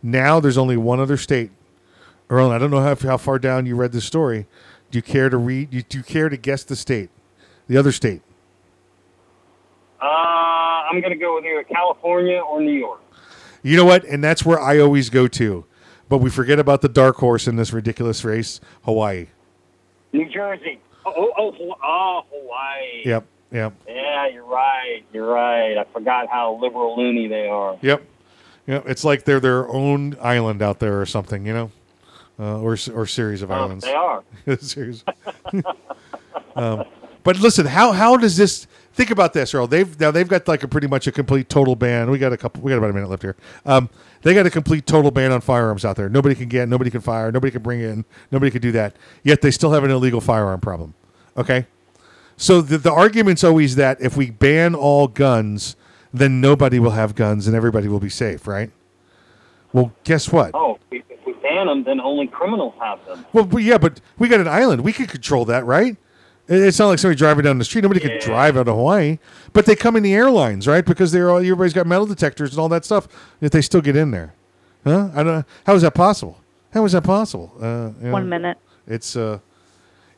Now there's only one other state. Earl, I don't know how, how far down you read this story. Do you care to read? Do you care to guess the state, the other state? Uh, I'm going to go with either California or New York. You know what? And that's where I always go to. But we forget about the dark horse in this ridiculous race, Hawaii. New Jersey. Oh, oh, oh, oh Hawaii. Yep, yep, Yeah, you're right. You're right. I forgot how liberal loony they are. yep, yep. It's like they're their own island out there or something, you know, uh, or or series of Oh, islands. they are. Series. um, but listen, how how does this? Think about this, Earl. They've now they've got like a pretty much a complete total ban. We got a couple. We got about a minute left here. Um, they got a complete total ban on firearms out there. Nobody can get, nobody can fire, nobody can bring in, nobody can do that. Yet they still have an illegal firearm problem. Okay, so the the argument's always that if we ban all guns, then nobody will have guns and everybody will be safe, right? Well, guess what? Oh, if we, ban them, then only criminals have them. Well, yeah, but we got an island. We can control that, right? It- It's not like somebody driving down the street. Nobody can drive out of Hawaii, but they come in the airlines, right? Because they're all everybody's got metal detectors and all that stuff. Yet they still get in there, huh? I don't. know. How is that possible? How is that possible? Uh, you know, One minute. It's uh,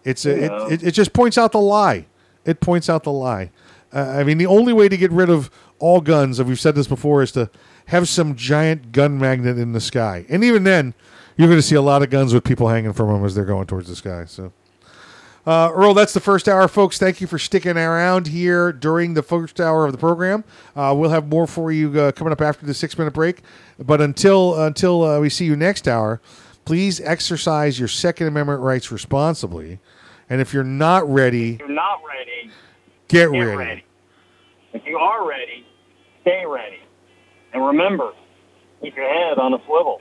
it's uh, Yeah. it, it, it just points out the lie. It points out the lie. Uh, I mean, the only way to get rid of all guns, and we've said this before, is to have some giant gun magnet in the sky. And even then, you're going to see a lot of guns with people hanging from them as they're going towards the sky. So. Uh, Earl, that's the first hour, folks. Thank you for sticking around here during the first hour of the program. Uh, we'll have more for you uh, coming up after the six minute break. But until until uh, we see you next hour, please exercise your Second Amendment rights responsibly. And if you're not ready, If you're not ready, get, get ready. ready. If you are ready, stay ready. And remember, keep your head on a swivel.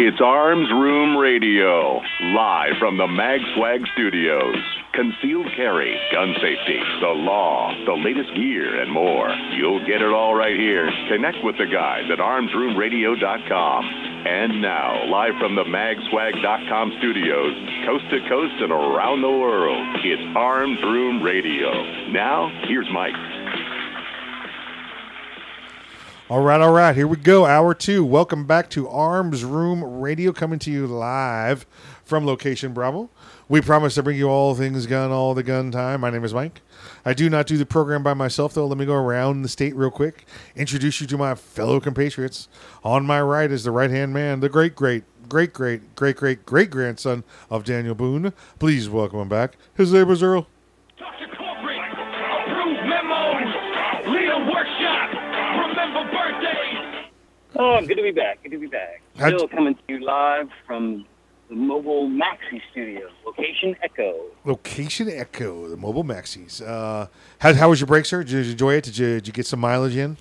It's Arms Room Radio, live from the Mag Swag Studios. Concealed carry, gun safety, the law, the latest gear, and more. You'll get it all right here. Connect with the guys at armsroomradio.com. And now, live from the magswag.com studios, coast to coast and around the world, it's Arms Room Radio. Now, here's Mike. All right, all right. Here we go. Hour two. Welcome back to Arms Room Radio, coming to you live from Location Bravo. We promise to bring you all things gun all the gun time. My name is Mike. I do not do the program by myself, though. Let me go around the state real quick, introduce you to my fellow compatriots. On my right is the right hand man, the great, great, great, great, great, great, great grandson of Daniel Boone. Please welcome him back. His name is Earl. Oh, good to be back. Good to be back. How'd- Still coming to you live from the Mobile Maxi Studio, location Echo. Location Echo, the mobile maxis. Uh, how, how was your break, sir? Did you enjoy it? Did you, did you get some mileage in?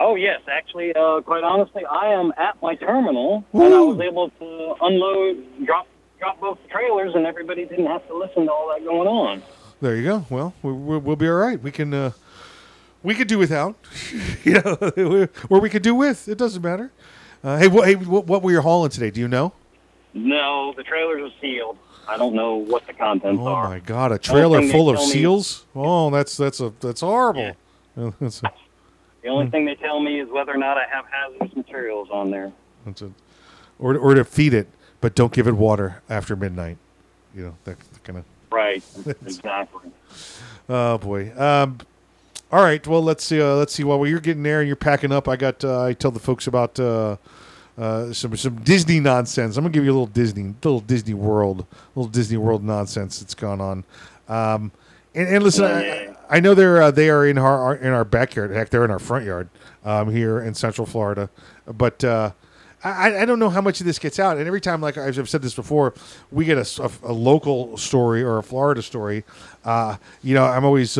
Oh yes, actually, uh, quite honestly, I am at my terminal, and I was able to unload, drop, drop both trailers, and everybody didn't have to listen to all that going on. There you go. Well, we, we'll be all right. We can uh, we could do without, you know, or we could do with. It doesn't matter. Uh, hey, what, hey, what, what were you hauling today? Do you know? No, the trailers are sealed. I don't know what the contents Oh are. Oh my God, a trailer full of tell me- seals. Oh, that's that's a that's horrible. Uh, That's a, The only thing they tell me is whether or not I have hazardous materials on there. that's a, or or to feed it, but don't give it water after midnight. You know that kind of. Right, exactly. Oh boy. Um, all right. Well, let's see. Uh, let's see. While you're getting there and you're packing up, I got. Uh, I tell the folks about uh, uh, some some Disney nonsense. I'm gonna give you a little Disney, little Disney World, little Disney World nonsense that's gone on. Um, and, and listen, I, I know they're uh, they are in our, our in our backyard. Heck, they're in our front yard um, here in Central Florida. But uh, I, I don't know how much of this gets out. And every time, like I've said this before, we get a local story or a Florida story. You know, I'm always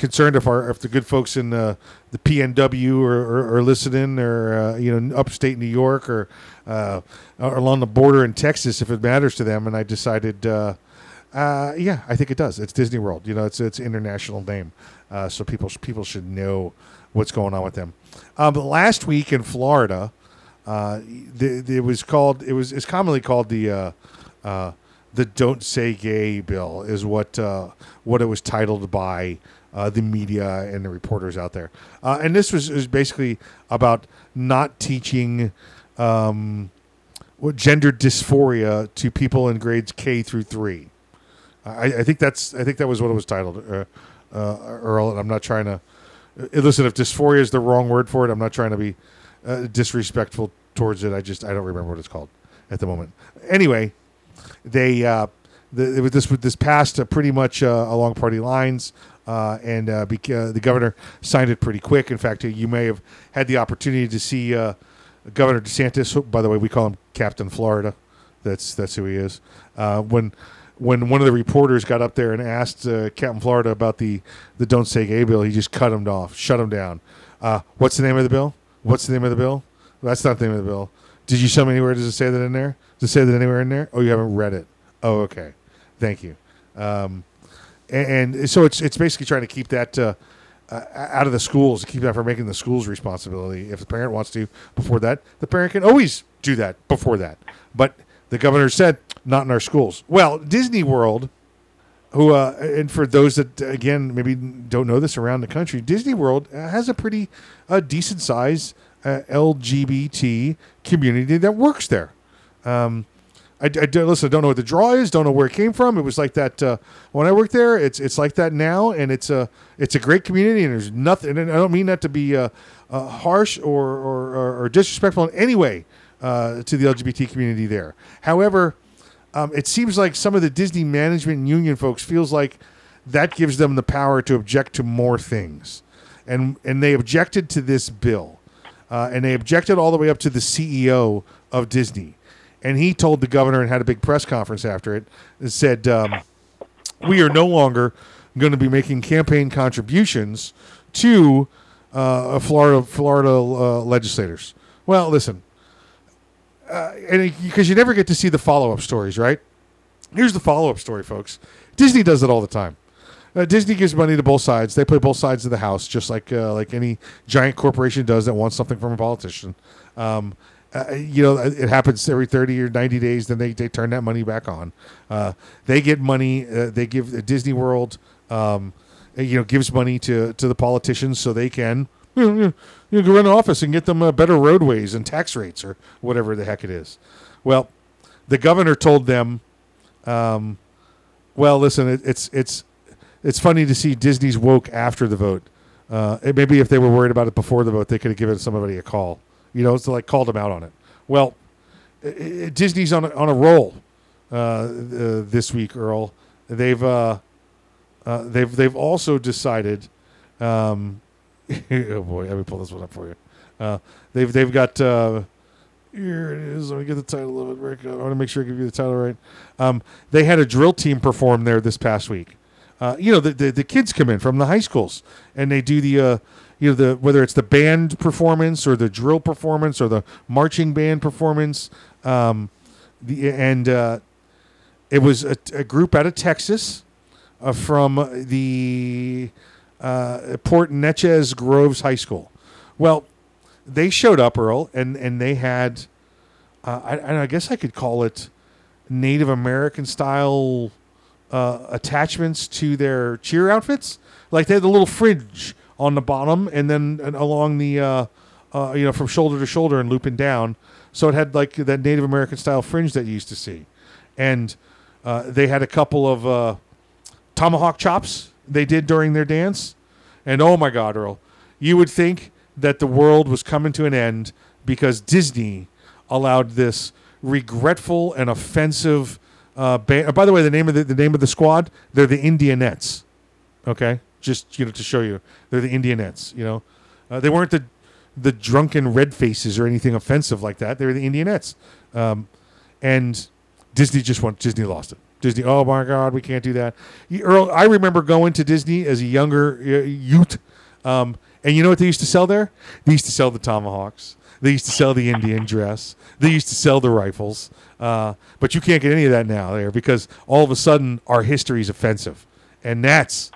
concerned if our if the good folks in uh, the PNW are, are, are listening, or uh, you know, upstate New York, or, uh, along the border in Texas, if it matters to them. And I decided. Uh, uh, yeah, I think it does. It's Disney World. You know, it's it's international name, uh, so people people should know what's going on with them. Um, but last week in Florida, the, the- it was called it was it's commonly called the the "Don't Say Gay" bill is what uh, what it was titled by uh, the media and the reporters out there. Uh, and this was, was basically about not teaching. Um, what gender dysphoria to people in grades K through three. I, I think that's I think that was what it was titled, uh, uh, Earl. And I'm not trying to uh, listen, if dysphoria is the wrong word for it, I'm not trying to be disrespectful towards it. I just I don't remember what it's called at the moment. Anyway, they uh, the, it was this this passed uh, pretty much uh, along party lines, uh, and uh, the governor signed it pretty quick. In fact, you may have had the opportunity to see Governor DeSantis. who, By the way, we call him Captain Florida. That's that's who he is. When when one of the reporters got up there and asked Captain Florida about the the Don't Say Gay bill, he just cut him off, shut him down. What's the name of the bill? What's the name of the bill? That's not the name of the bill. Did you show me anywhere? Does it say that in there? Does it say that anywhere in there? Oh, you haven't read it. Oh, okay. Thank you. Um, and, and so it's it's basically trying to keep that uh, uh, out of the schools, keep that from making the schools' responsibility. If the parent wants to before that, the parent can always do that before that. But the governor said not in our schools. Well, Disney World, who uh, and for those that again maybe don't know this around the country, Disney World uh, has a pretty uh, decent size uh, LGBT community that works there. Um, I, I listen. I don't know what the draw is. Don't know where it came from. It was like that uh, when I worked there. It's it's like that now, and it's a it's a great community. And there's nothing. And I don't mean that to be uh, uh, harsh or, or, or, disrespectful in any way uh, to the LGBT community there. However, um, it seems like some of the Disney management union folks feels like that gives them the power to object to more things, and and they objected to this bill, uh, and they objected all the way up to the CEO of Disney, and he told the governor and had a big press conference after it and said, um, "We are no longer going to be making campaign contributions to uh, Florida Florida uh, legislators." Well, listen, uh, because you never get to see the follow up stories, right? Here's the follow up story, folks. Disney does it all the time. Uh, Disney gives money to both sides. They play both sides of the house, just like uh, like any giant corporation does that wants something from a politician. Um, uh, you know, it happens every thirty or ninety days. Then they, they turn that money back on. Uh, they get money. Uh, they give uh, Disney World, um, uh, you know, gives money to to the politicians so they can you know, you go run an office and get them uh, better roadways and tax rates or whatever the heck it is. Well, the governor told them, um, well, listen, it, it's it's it's funny to see Disney's woke after the vote. Uh, maybe if they were worried about it before the vote, they could have given somebody a call. You know, so like called them out on it. Well, i i Disney's on a, on a roll uh, uh, this week, Earl. They've uh, uh, they've they've also decided. Um, oh boy, let me pull this one up for you. Uh, they've they've got here it is. Let me get the title of it. Rick. I want to make sure I give you the title right. Um, they had a drill team perform there this past week. Uh, you know, the, the the kids come in from the high schools and they do the uh, you know the whether it's the band performance or the drill performance or the marching band performance. Um, the and uh, it was a, a group out of Texas uh, from the uh, Port Neches Groves High School. Well, they showed up, Earl, and and they had, uh, I, I guess I could call it Native American style uh, attachments to their cheer outfits. Like they had the little fringe on the bottom, and then and along the, uh, uh, you know, from shoulder to shoulder and looping down. So it had like that Native American style fringe that you used to see, and uh, they had a couple of uh, tomahawk chops they did during their dance. And oh my God, Earl, you would think that the world was coming to an end because Disney allowed this regretful and offensive uh, band. By the way, the name of the, the name of the squad, they're the Indianettes. Okay, just you know to show you, they're the Indianettes. You know, uh, they weren't the the drunken red faces or anything offensive like that. They were the Indianettes, um, and Disney just won. Disney lost it. Disney. Oh my God, we can't do that. Earl, I remember going to Disney as a younger uh, youth, um, and you know what they used to sell there? They used to sell the tomahawks. They used to sell the Indian dress. They used to sell the rifles. Uh, but you can't get any of that now there because all of a sudden our history is offensive, and that's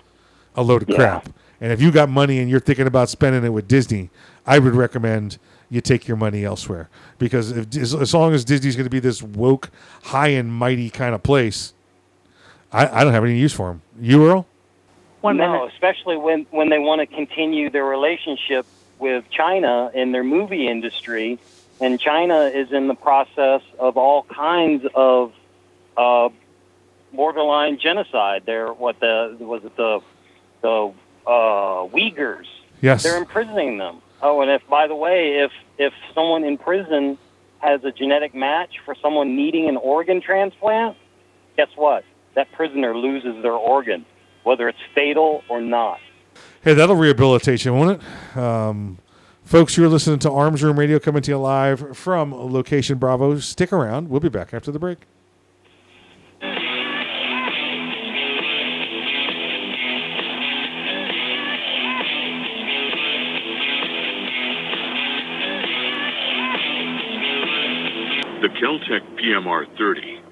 a load of Yeah. crap. And if you got money and you're thinking about spending it with Disney, I would recommend you take your money elsewhere because if, as, as long as Disney's going to be this woke, high and mighty kind of place, I, I don't have any use for them. You, Earl? One no, especially when when they want to continue their relationship with China in their movie industry, and China is in the process of all kinds of uh, borderline genocide. They're what the was it the the uh, Uyghurs Yes. They're imprisoning them. Oh, and if by the way, if if someone in prison has a genetic match for someone needing an organ transplant, guess what? That prisoner loses their organ, whether it's fatal or not. Hey, that'll rehabilitate you, won't it? Um, folks, you're listening to Arms Room Radio coming to you live from Location Bravo. Stick around. We'll be back after the break. The Keltec PMR 30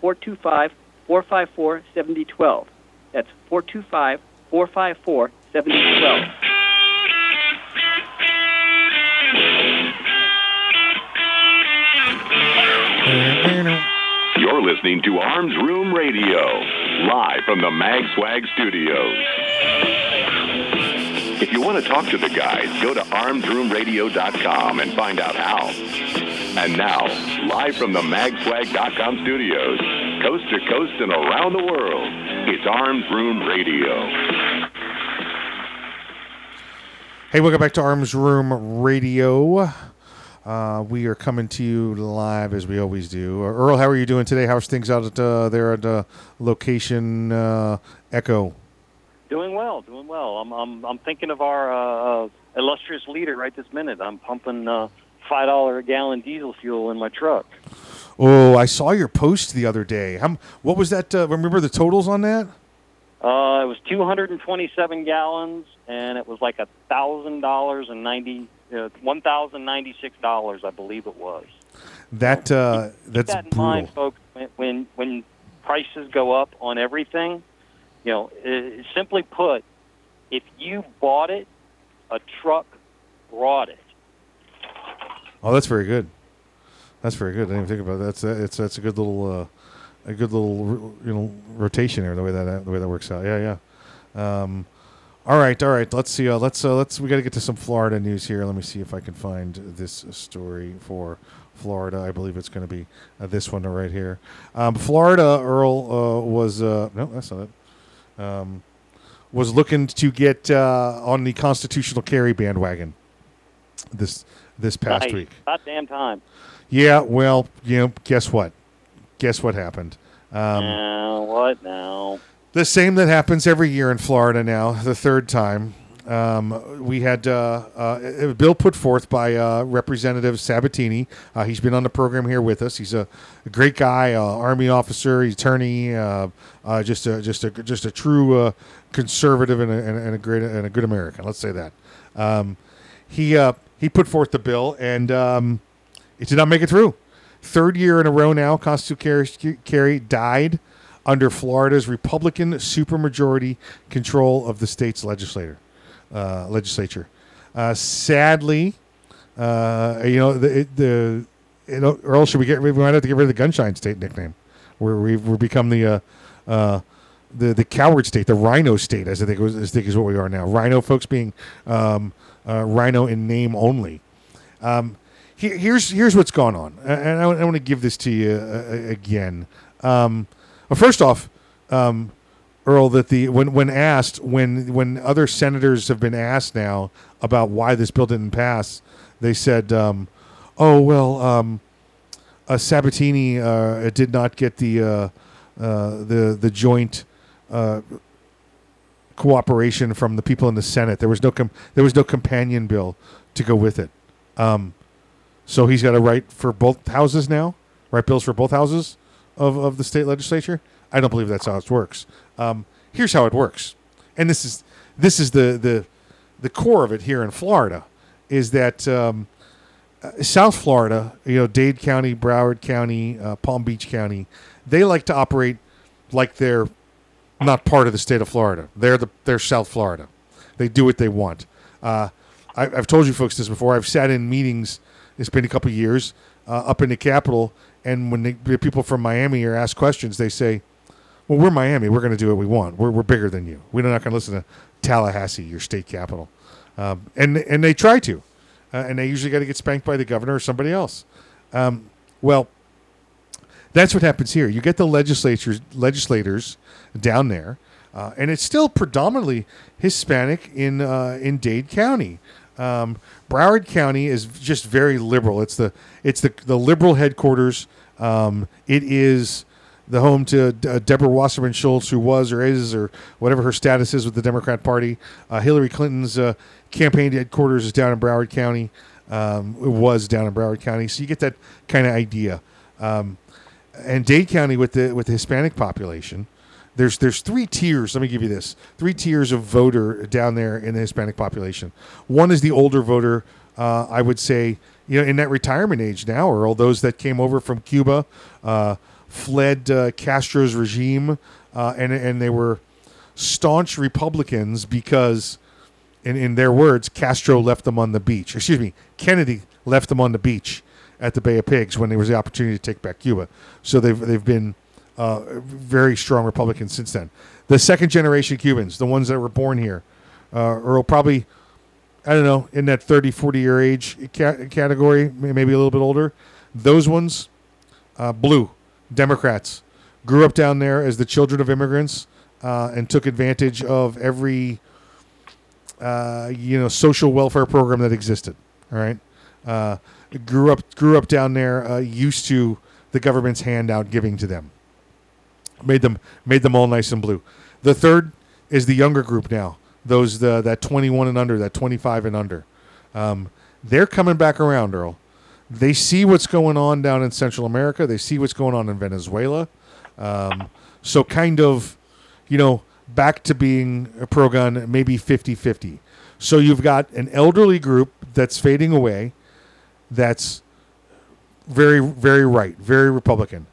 425 454 7012. That's 425 454 7012. You're listening to Arms Room Radio, live from the Mag Swag Studios. If you want to talk to the guys, go to armsroomradio.com and find out how. And now, live from the magswag.com studios, coast to coast and around the world, it's Arms Room Radio. Hey, welcome back to Arms Room Radio. Uh, we are coming to you live as we always do. Uh, Earl, how are you doing today? How's things out at, uh, there at uh, location uh, Echo? Doing well, doing well. I'm I'm I'm thinking of our uh, illustrious leader right this minute. I'm pumping uh, five dollar a gallon diesel fuel in my truck. Oh, I saw your post the other day. How, what was that? Uh, remember the totals on that? Uh, it was 227 gallons, and it was like a thousand dollars and ninety, uh, one thousand ninety-six dollars, I believe it was. That uh, Keep that's that in brutal. mind, folks. When, when prices go up on everything, you know, uh, simply put, if you bought it, a truck brought it. Oh, that's very good. That's very good. I didn't even think about that. That's that's that's a good little uh, a good little you know rotation there. The way that the way that works out. Yeah, yeah. Um, all right, all right. Let's see. Uh, let's uh, let's we got to get to some Florida news here. Let me see if I can find this story for Florida. I believe it's going to be uh, this one right here. Um, Florida Earl uh, was uh, no, that's not it. Um, was looking to get uh, on the constitutional carry bandwagon this this past nice. week. About damn time. Yeah, well, you know, guess what? Guess what happened? Um, now what now? the same that happens every year in Florida now, the third time. Um, we had uh, uh, a bill put forth by uh, Representative Sabatini. Uh, he's been on the program here with us. He's a, a great guy, uh, Army officer, attorney, uh, uh, just a just a just a true uh, conservative and a, and a- and a great and a good American. Let's say that. Um, he uh, he put forth the bill, and um, it did not make it through. Third year in a row now, constitutional carry died under Florida's Republican supermajority control of the state's legislator, uh, legislature. Uh, sadly, uh, you know the, the you know, else should we get we might have to get rid of the Gunshine State nickname, where we've we're become the uh, uh, the the coward state, the Rhino state, as I think was, as I think is what we are now. Rhino folks being um, uh, Rhino in name only. Um, here, here's here's what's going on, and I, I want to give this to you uh, again. Um, well, first off, um, Earl, that the when when asked when when other senators have been asked now about why this bill didn't pass, they said, um, "Oh well, um, uh, Sabatini uh, did not get the uh, uh, the the joint." Cooperation from the people in the Senate. There was no com- there was no companion bill to go with it. Um, so he's got to write for both houses now, write bills for both houses of, of the state legislature. I don't believe that's how it works. Um, here's how it works, and this is this is the the the core of it here in Florida, is that um, uh, South Florida, you know, Dade County, Broward County, uh, Palm Beach County, they like to operate like they're not part of the state of Florida. They're the they're South Florida. They do what they want. Uh, I, I've told you folks this before. I've sat in meetings. It's been a couple years uh, up in the Capitol, and when the people from Miami are asked questions, they say, "Well, we're Miami. We're going to do what we want. We're, we're bigger than you. We're not going to listen to Tallahassee, your state capital." Um, and and they try to, uh, and they usually got to get spanked by the governor or somebody else. Um, well, that's what happens here. You get the legislatures, legislators down there, uh, and it's still predominantly Hispanic in uh, in Dade County. Um, Broward County is just very liberal. It's the it's the the liberal headquarters. Um, it is the home to uh, Deborah Wasserman Schultz, who was or is or whatever her status is with the Democrat Party. Uh, Hillary Clinton's uh, campaign headquarters is down in Broward County. Um, it was down in Broward County, so you get that kind of idea. Um, and Dade County with the with the Hispanic population, there's there's three tiers. Let me give you this: three tiers of voter down there in the Hispanic population. One is the older voter. Uh, I would say, you know, in that retirement age now, or all those that came over from Cuba, uh, fled uh, Castro's regime, uh, and and they were staunch Republicans because, in in their words, Castro left them on the beach. Excuse me, Kennedy left them on the beach at the Bay of Pigs when there was the opportunity to take back Cuba. So they've they've been uh, very strong Republicans since then. The second generation Cubans, the ones that were born here, uh, Earl, probably I don't know in that 30, 40 year age ca- category, maybe a little bit older. Those ones, uh, blue Democrats, grew up down there as the children of immigrants uh, and took advantage of every uh, you know social welfare program that existed. All right, uh, grew up grew up down there, used to the government's handout giving to them. Made them made them all nice and blue. The third is the younger group now. Those the that 21 and under, that 25 and under. Um, they're coming back around, Earl. They see what's going on down in Central America. They see what's going on in Venezuela. Um, so kind of, you know, back to being a pro gun, maybe 50 50. So you've got an elderly group that's fading away, that's very, very right, very Republican.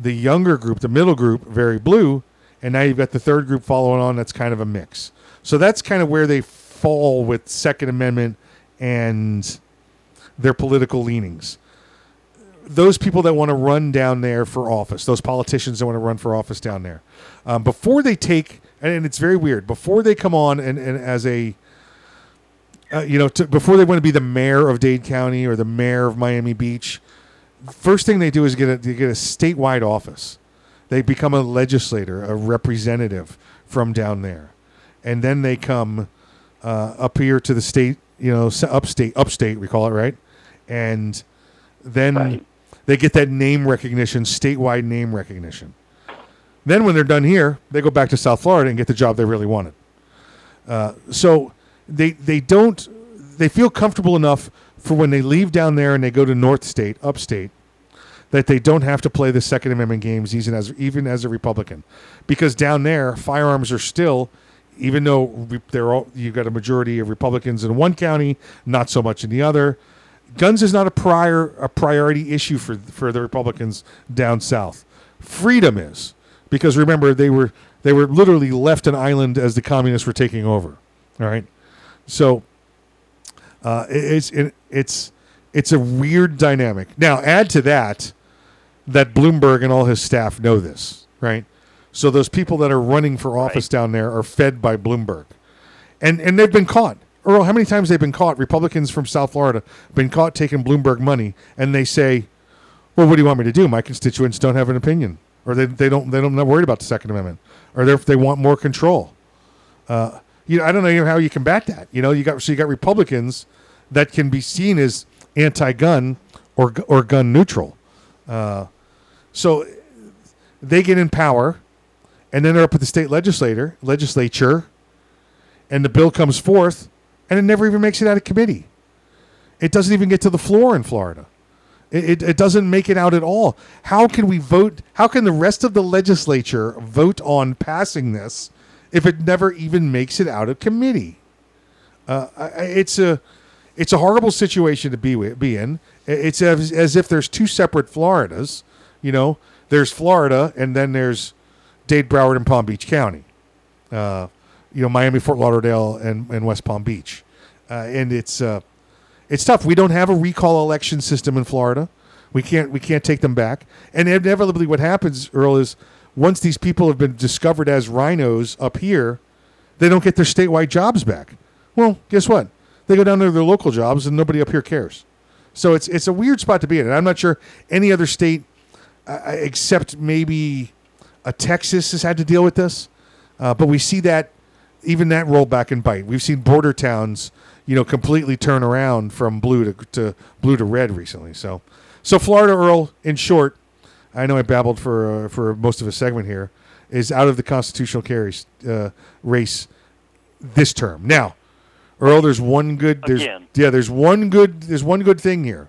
The younger group, the middle group, very blue. And now you've got the third group following on that's kind of a mix. So that's kind of where they fall with Second Amendment and their political leanings. Those people that want to run down there for office, those politicians that want to run for office down there, um, before they take, and it's very weird, before they come on and, and as a, uh, you know, to, before they want to be the mayor of Dade County or the mayor of Miami Beach, first thing they do is get a, they get a statewide office. They become a legislator, a representative from down there, and then they come uh, up here to the state, you know, upstate, upstate we call it, right? And then they get that name recognition, statewide name recognition. Then when they're done here, they go back to South Florida and get the job they really wanted. Uh, so they they don't they feel comfortable enough for when they leave down there and they go to North State, upstate, that they don't have to play the Second Amendment games even as even as a Republican, because down there firearms are still, even though they're all you've got a majority of Republicans in one county, not so much in the other. Guns is not a prior a priority issue for for the Republicans down south. Freedom is because remember they were they were literally left an island as the communists were taking over. All right, so uh, it- it's it, it's it's a weird dynamic. Now add to that that Bloomberg and all his staff know this, right? So those people that are running for office down there are fed by Bloomberg, and and they've been caught. Earl, how many times they've been caught? Republicans from South Florida been caught taking Bloomberg money, and they say, "Well, what do you want me to do? My constituents don't have an opinion, or they, they don't they don't not worried about the Second Amendment, or they they want more control." Uh, you know, I don't know how you combat that. You know, you got so you got Republicans that can be seen as anti-gun or or gun neutral. Uh, so they get in power, and then they're up at the state legislator legislature, and the bill comes forth, and it never even makes it out of committee. It doesn't even get to the floor in Florida. It, it, it doesn't make it out at all. How can we vote? How can the rest of the legislature vote on passing this if it never even makes it out of committee? Uh, it's a it's a horrible situation to be be in. It's as, as if there's two separate Floridas. You know, there's Florida, and then there's Dade, Broward, and Palm Beach County. Uh, you know, Miami, Fort Lauderdale, and, and West Palm Beach, uh, and it's uh, it's tough. We don't have a recall election system in Florida. We can't we can't take them back. And inevitably, what happens, Earl, is once these people have been discovered as rhinos up here, they don't get their statewide jobs back. Well, guess what? They go down to their local jobs, and nobody up here cares. So it's it's a weird spot to be in. And I'm not sure any other state, uh, except maybe a Texas, has had to deal with this. Uh, but we see that even that rollback and bite. We've seen border towns, you know, completely turn around from blue to, to blue to red recently. So, so Florida Earl, in short, I know I babbled for uh, for most of a segment here, is out of the constitutional carries uh, race this term. Now, Earl, there's one good. There's Again. yeah, there's one good. There's one good thing here.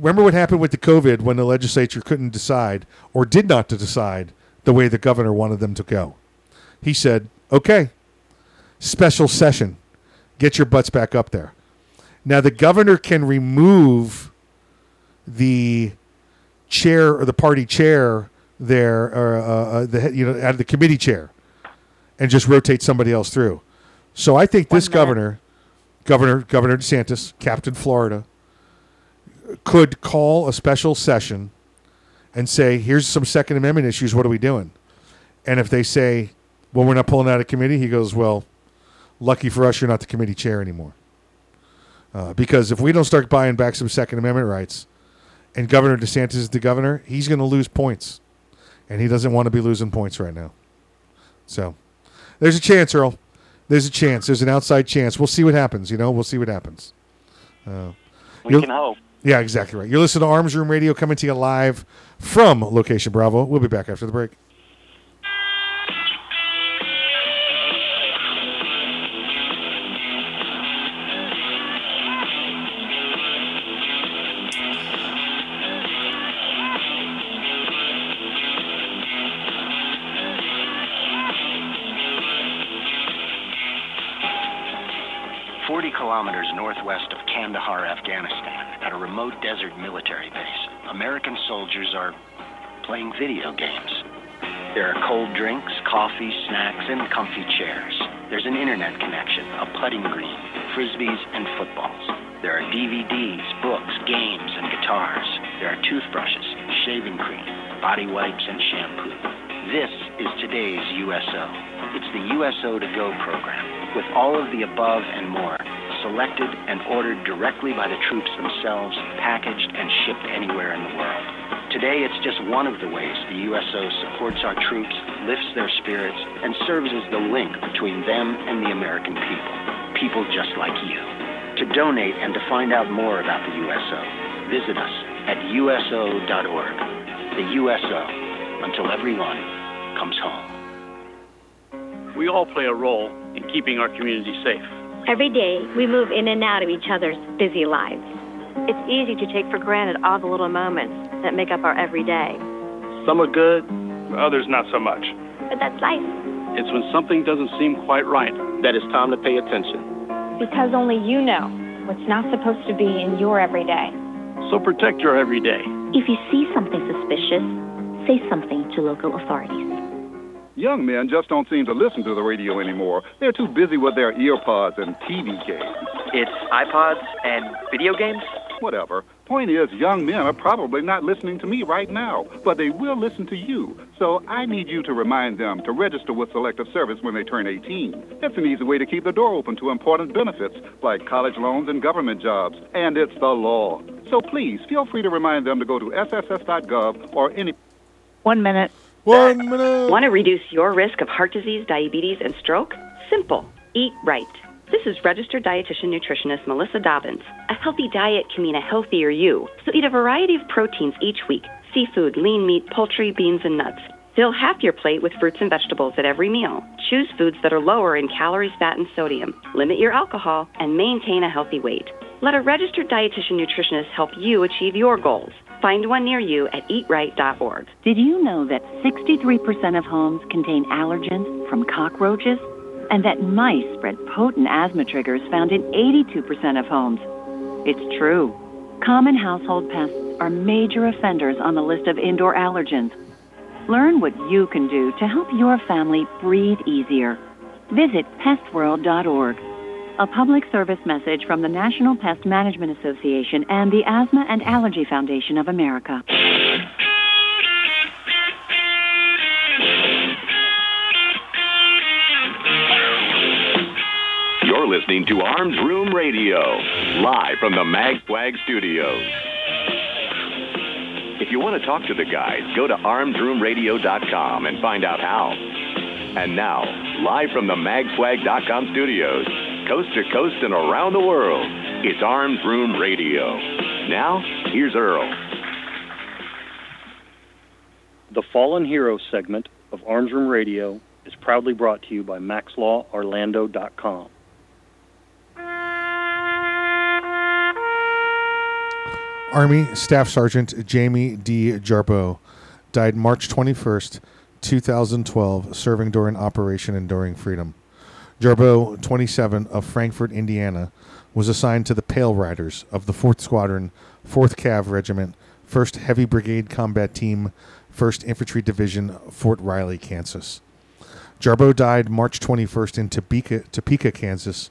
Remember what happened with the COVID when the legislature couldn't decide or did not to decide the way the governor wanted them to go. He said, "Okay, special session, get your butts back up there." Now the governor can remove the chair or the party chair there, or uh, uh, the you know out of the committee chair, and just rotate somebody else through. So I think this governor, Governor Governor DeSantis, Captain Florida, could call a special session and say, "Here's some Second Amendment issues. What are we doing?" And if they say, "Well, we're not pulling out of committee," he goes, "Well, lucky for us, you're not the committee chair anymore." Uh, because if we don't start buying back some Second Amendment rights, and Governor DeSantis is the governor, he's going to lose points, and he doesn't want to be losing points right now. So, there's a chance, Earl. There's a chance. There's an outside chance. We'll see what happens. You know, we'll see what happens. Uh, We can hope. Yeah, exactly right. You're listening to Arms Room Radio coming to you live from Location Bravo. We'll be back after the break. Coffee, snacks, and comfy chairs. There's an internet connection, a putting green, frisbees, and footballs. There are DVDs, books, games, and guitars. There are toothbrushes, shaving cream, body wipes, and shampoo. This is today's USO. It's the USO to Go program, with all of the above and more, selected and ordered directly by the troops themselves, packaged and shipped anywhere in the world. Today, it's just one of the ways the USO supports our troops, lifts their spirits, and serves as the link between them and the American people. People just like you. To donate and to find out more about the USO, visit us at USO.org. The USO, until everyone comes home. We all play a role in keeping our community safe. Every day, we move in and out of each other's busy lives. It's easy to take for granted all the little moments that make up our everyday. Some are good, others not so much. But that's life. It's when something doesn't seem quite right that it's time to pay attention. Because only you know what's not supposed to be in your everyday. So protect your everyday. If you see something suspicious, say something to local authorities. Young men just don't seem to listen to the radio anymore. They're too busy with their earpods and TV games. It's iPods and video games? Whatever. Point is, young men are probably not listening to me right now, but they will listen to you. So I need you to remind them to register with Selective Service when they turn 18. It's an easy way to keep the door open to important benefits like college loans and government jobs, and it's the law. So please feel free to remind them to go to sss.gov or any. One minute. One minute. Want to reduce your risk of heart disease, diabetes, and stroke? Simple. Eat right. This is registered dietitian nutritionist Melissa Dobbins. A healthy diet can mean a healthier you. So eat a variety of proteins each week seafood, lean meat, poultry, beans, and nuts. Fill half your plate with fruits and vegetables at every meal. Choose foods that are lower in calories, fat, and sodium. Limit your alcohol and maintain a healthy weight. Let a registered dietitian nutritionist help you achieve your goals. Find one near you at eatright.org. Did you know that 63% of homes contain allergens from cockroaches? And that mice spread potent asthma triggers found in 82% of homes? It's true. Common household pests are major offenders on the list of indoor allergens. Learn what you can do to help your family breathe easier. Visit pestworld.org. A public service message from the National Pest Management Association and the Asthma and Allergy Foundation of America. You're listening to Arms Room Radio, live from the MagSwag studios. If you want to talk to the guys, go to armsroomradio.com and find out how. And now, live from the magswag.com studios, coast to coast and around the world, it's Arms Room Radio. Now, here's Earl. The Fallen Hero segment of Arms Room Radio is proudly brought to you by MaxLawOrlando.com. Army Staff Sergeant Jamie D. Jarboe died March 21st, 2012, serving during Operation Enduring Freedom. Jarboe, 27, of Frankfort, Indiana, was assigned to the Pale Riders of the 4th Squadron, 4th Cav Regiment, 1st Heavy Brigade Combat Team, 1st Infantry Division, Fort Riley, Kansas. Jarboe died March 21st in Topeka, Topeka, Kansas,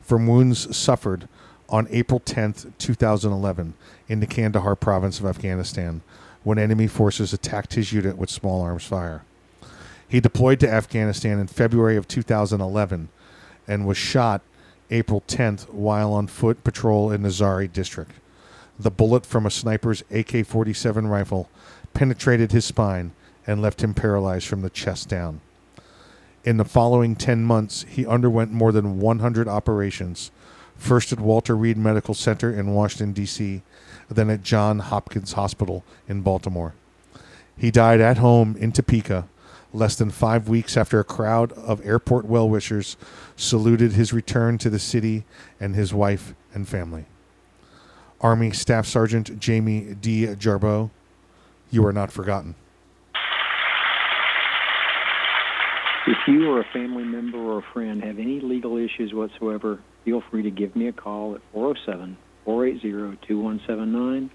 from wounds suffered on April 10th, 2011, in the Kandahar province of Afghanistan, when enemy forces attacked his unit with small arms fire. He deployed to Afghanistan in February of 2011 and was shot April 10th while on foot patrol in the district. The bullet from a sniper's AK 47 rifle penetrated his spine and left him paralyzed from the chest down. In the following 10 months, he underwent more than 100 operations, first at Walter Reed Medical Center in Washington, D.C., then at John Hopkins Hospital in Baltimore. He died at home in Topeka less than five weeks after a crowd of airport well wishers saluted his return to the city and his wife and family. Army Staff Sergeant Jamie D. Jarboe, you are not forgotten. If you or a family member or a friend have any legal issues whatsoever, feel free to give me a call at 407 480 2179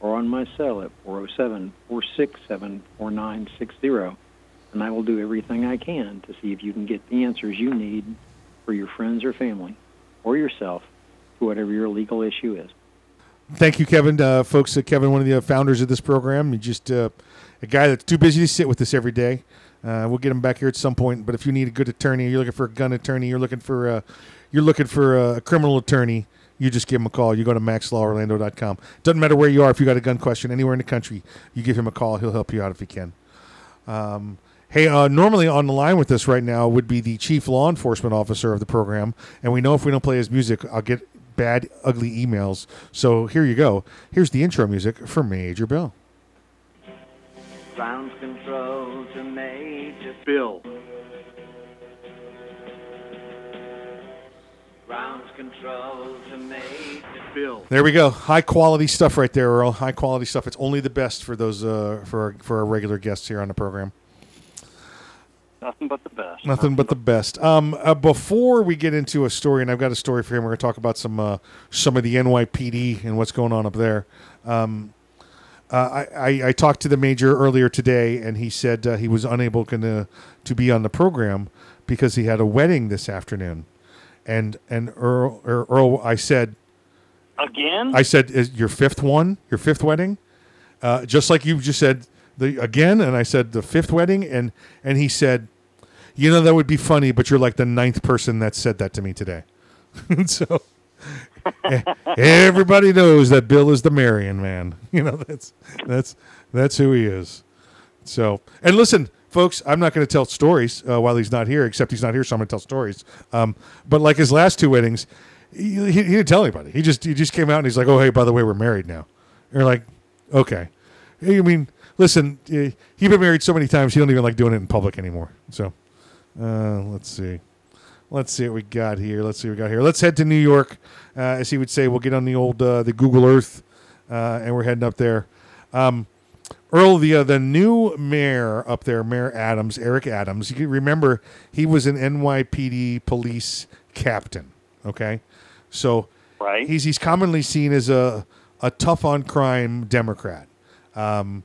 or on my cell at 407 467 4960, and I will do everything I can to see if you can get the answers you need for your friends or family or yourself to whatever your legal issue is. Thank you, Kevin. Uh, folks, uh, Kevin, one of the uh, founders of this program, He's just uh, a guy that's too busy to sit with us every day. Uh, we'll get him back here at some point. But if you need a good attorney, you're looking for a gun attorney, you're looking for a, you're looking for a criminal attorney, you just give him a call. You go to maxlaworlando.com. Doesn't matter where you are. If you got a gun question anywhere in the country, you give him a call. He'll help you out if he can. Um, hey, uh, normally on the line with us right now would be the chief law enforcement officer of the program, and we know if we don't play his music, I'll get bad, ugly emails. So here you go. Here's the intro music for Major Bill. Ground control to Major Bill. There we go. High quality stuff right there, Earl. High quality stuff. It's only the best for those uh, for our, for our regular guests here on the program. Nothing but the best. Nothing but the best. Um, uh, before we get into a story, and I've got a story for him. We're going to talk about some uh, some of the NYPD and what's going on up there. Um, uh, I, I, I talked to the major earlier today, and he said uh, he was unable gonna, to be on the program because he had a wedding this afternoon. And and Earl, Earl I said again. I said, "Is your fifth one? Your fifth wedding?" Uh, just like you just said the again, and I said the fifth wedding, and and he said, "You know that would be funny, but you're like the ninth person that said that to me today." so everybody knows that Bill is the Marion man. You know that's that's that's who he is. So and listen, folks, I'm not going to tell stories uh, while he's not here, except he's not here, so I'm going to tell stories. Um, but like his last two weddings, he, he, he, didn't tell anybody. He just he just came out and he's like, "Oh, hey, by the way, we're married now." And you're like, "Okay." I mean, listen, he's been married so many times, he don't even like doing it in public anymore. So, uh, let's see. Let's see what we got here. Let's see what we got here. Let's head to New York, uh, as he would say. We'll get on the old uh, the Google Earth, uh, and we're heading up there. Um, Earl, the uh, the new mayor up there, Mayor Adams, Eric Adams. You remember he was an NYPD police captain. Okay, so right. he's he's commonly seen as a a tough on crime Democrat. Um,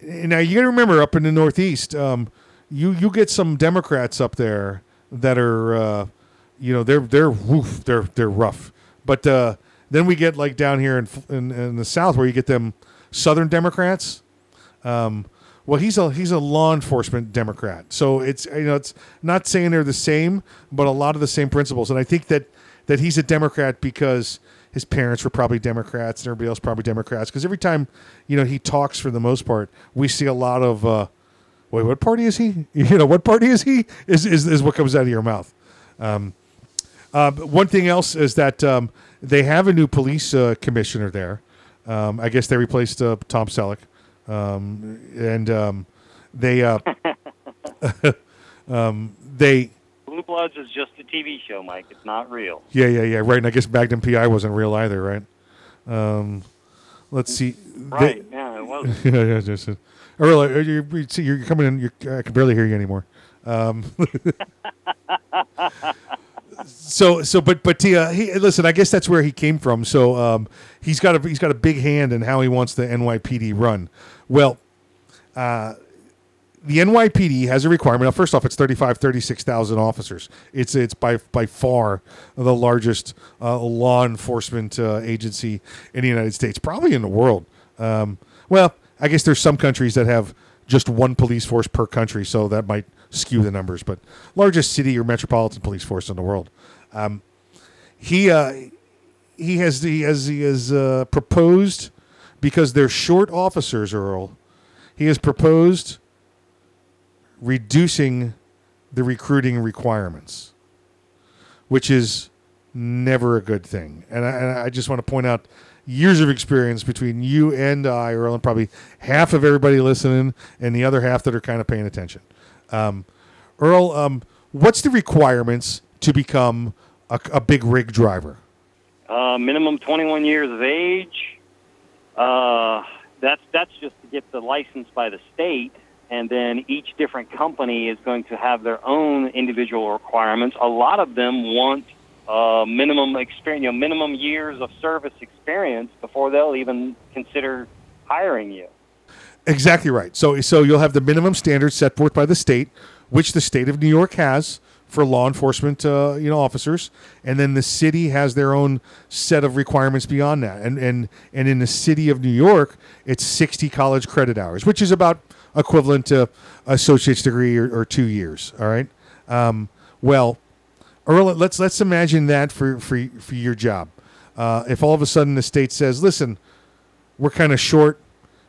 now you got to remember, up in the Northeast, um, you you get some Democrats up there that are, uh, you know, they're they're woof, they're they're rough. But uh, then we get like down here in, in, in the South where you get them Southern Democrats. Um, well, he's a he's a law enforcement Democrat, so it's you know it's not saying they're the same, but a lot of the same principles. And I think that that he's a Democrat because his parents were probably Democrats and everybody else probably Democrats. Because every time you know he talks, for the most part, we see a lot of. Uh, Wait, what party is he? You know, what party is he? Is is, is what comes out of your mouth. Um, uh, one thing else is that um, they have a new police uh, commissioner there. Um, I guess they replaced uh, Tom Selleck, um, and um, they uh, um, they Blue Bloods is just a TV show, Mike. It's not real. Yeah, yeah, yeah. Right, and I guess Magnum PI wasn't real either, right? Um, let's see. Right. They, yeah, it wasn't. yeah, yeah. Just, uh, Earl, you're, you're coming in. You're, I can barely hear you anymore. Um, so, so, but, but Tia, he, listen. I guess that's where he came from. So, um, he's got a he's got a big hand in how he wants the NYPD run. Well, uh, the NYPD has a requirement. Now, first off, it's 35, 36,000 officers. It's it's by by far the largest uh, law enforcement uh, agency in the United States, probably in the world. Um, well, I guess there's some countries that have just one police force per country, so that might skew the numbers. But largest city or metropolitan police force in the world. Um, he uh, he has he has he has uh, proposed because they're short officers, Earl. He has proposed reducing the recruiting requirements, which is never a good thing. And I, and I just want to point out years of experience between you and I, Earl, and probably half of everybody listening, and the other half that are kind of paying attention. Um, Earl, um, what's the requirements to become a, a big rig driver? Uh, minimum 21 years of age. Uh, that's that's just to get the license by the state, and then each different company is going to have their own individual requirements. A lot of them want uh, minimum experience, you know, minimum years of service experience before they'll even consider hiring you. Exactly right. So so you'll have the minimum standards set forth by the state, which the state of New York has for law enforcement, uh, you know, officers, and then the city has their own set of requirements beyond that. And and and in the city of New York, it's sixty college credit hours, which is about equivalent to associate's degree or, or two years. All right. Um, well, Earl, let's let's imagine that for for for your job. Uh, if all of a sudden the state says, "Listen, we're kind of short,"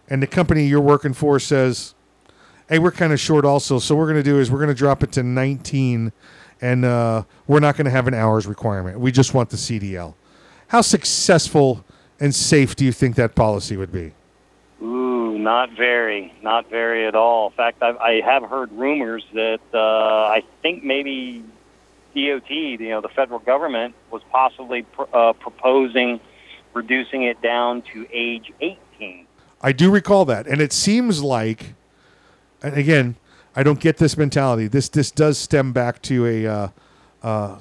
and the company you're working for says, "Hey, we're kind of short also," so what we're going to do is we're going to drop it to 19, and uh, we're not going to have an hours requirement. We just want the CDL. How successful and safe do you think that policy would be? Ooh, not very, not very at all. In fact, I've, I have heard rumors that uh, I think maybe DOT, you know, the federal government, was possibly pr- uh, proposing reducing it down to age 18. I do recall that, and it seems like, again, I don't get this mentality. This this does stem back to a uh, uh,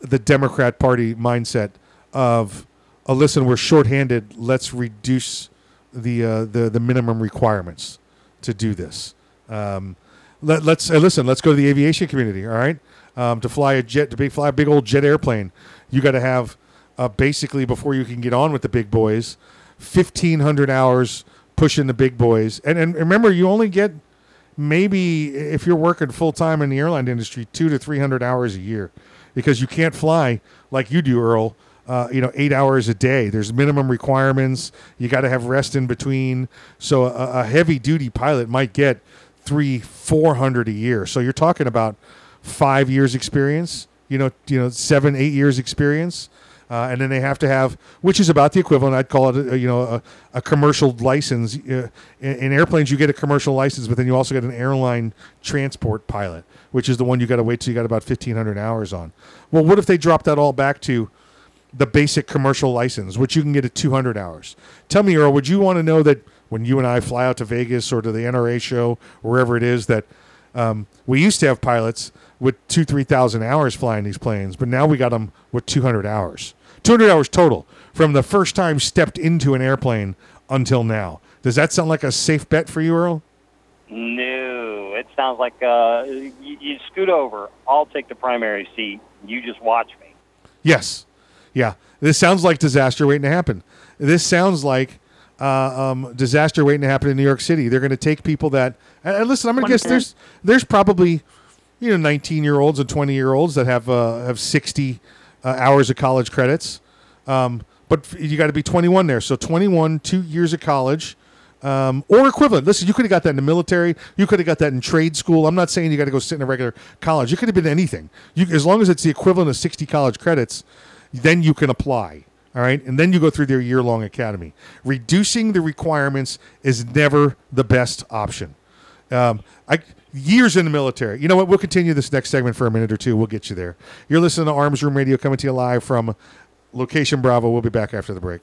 the Democrat Party mindset of, oh, listen, we're shorthanded. Let's reduce the uh, the the minimum requirements to do this. Um, let, let's uh, listen. Let's go to the aviation community. All right, um, to fly a jet, to be, fly a big old jet airplane, you got to have uh, basically before you can get on with the big boys, fifteen hundred hours pushing the big boys. And and remember, you only get maybe if you're working full time in the airline industry, two to three hundred hours a year, because you can't fly like you do, Earl. Uh, you know, eight hours a day. There's minimum requirements. You got to have rest in between. So a, a heavy duty pilot might get three, four hundred a year. So you're talking about five years experience. You know, you know, seven, eight years experience. Uh, and then they have to have, which is about the equivalent. I'd call it, a, you know, a, a commercial license. Uh, in, in airplanes, you get a commercial license, but then you also get an airline transport pilot, which is the one you got to wait till you got about fifteen hundred hours on. Well, what if they drop that all back to the basic commercial license, which you can get at two hundred hours? Tell me, Earl, would you want to know that when you and I fly out to Vegas or to the NRA show, wherever it is, that um, we used to have pilots with two, three thousand hours flying these planes, but now we got them with two hundred hours. 200 hours total from the first time stepped into an airplane until now. Does that sound like a safe bet for you, Earl? No, it sounds like uh, you, you scoot over. I'll take the primary seat. You just watch me. Yes. Yeah. This sounds like disaster waiting to happen. This sounds like uh, um, disaster waiting to happen in New York City. They're going to take people that. And listen, I'm going to guess there's there's probably you know 19 year olds and 20 year olds that have uh, have 60 uh, hours of college credits. Um, but you got to be 21 there. So 21, two years of college. Um, or equivalent. Listen, you could have got that in the military. You could have got that in trade school. I'm not saying you got to go sit in a regular college. You could have been anything. You, as long as it's the equivalent of 60 college credits, then you can apply. All right, and then you go through their year-long academy. Reducing the requirements is never the best option. Um, I years in the military. You know what? We'll continue this next segment for a minute or two. We'll get you there. You're listening to Arms Room Radio coming to you live from location Bravo. We'll be back after the break.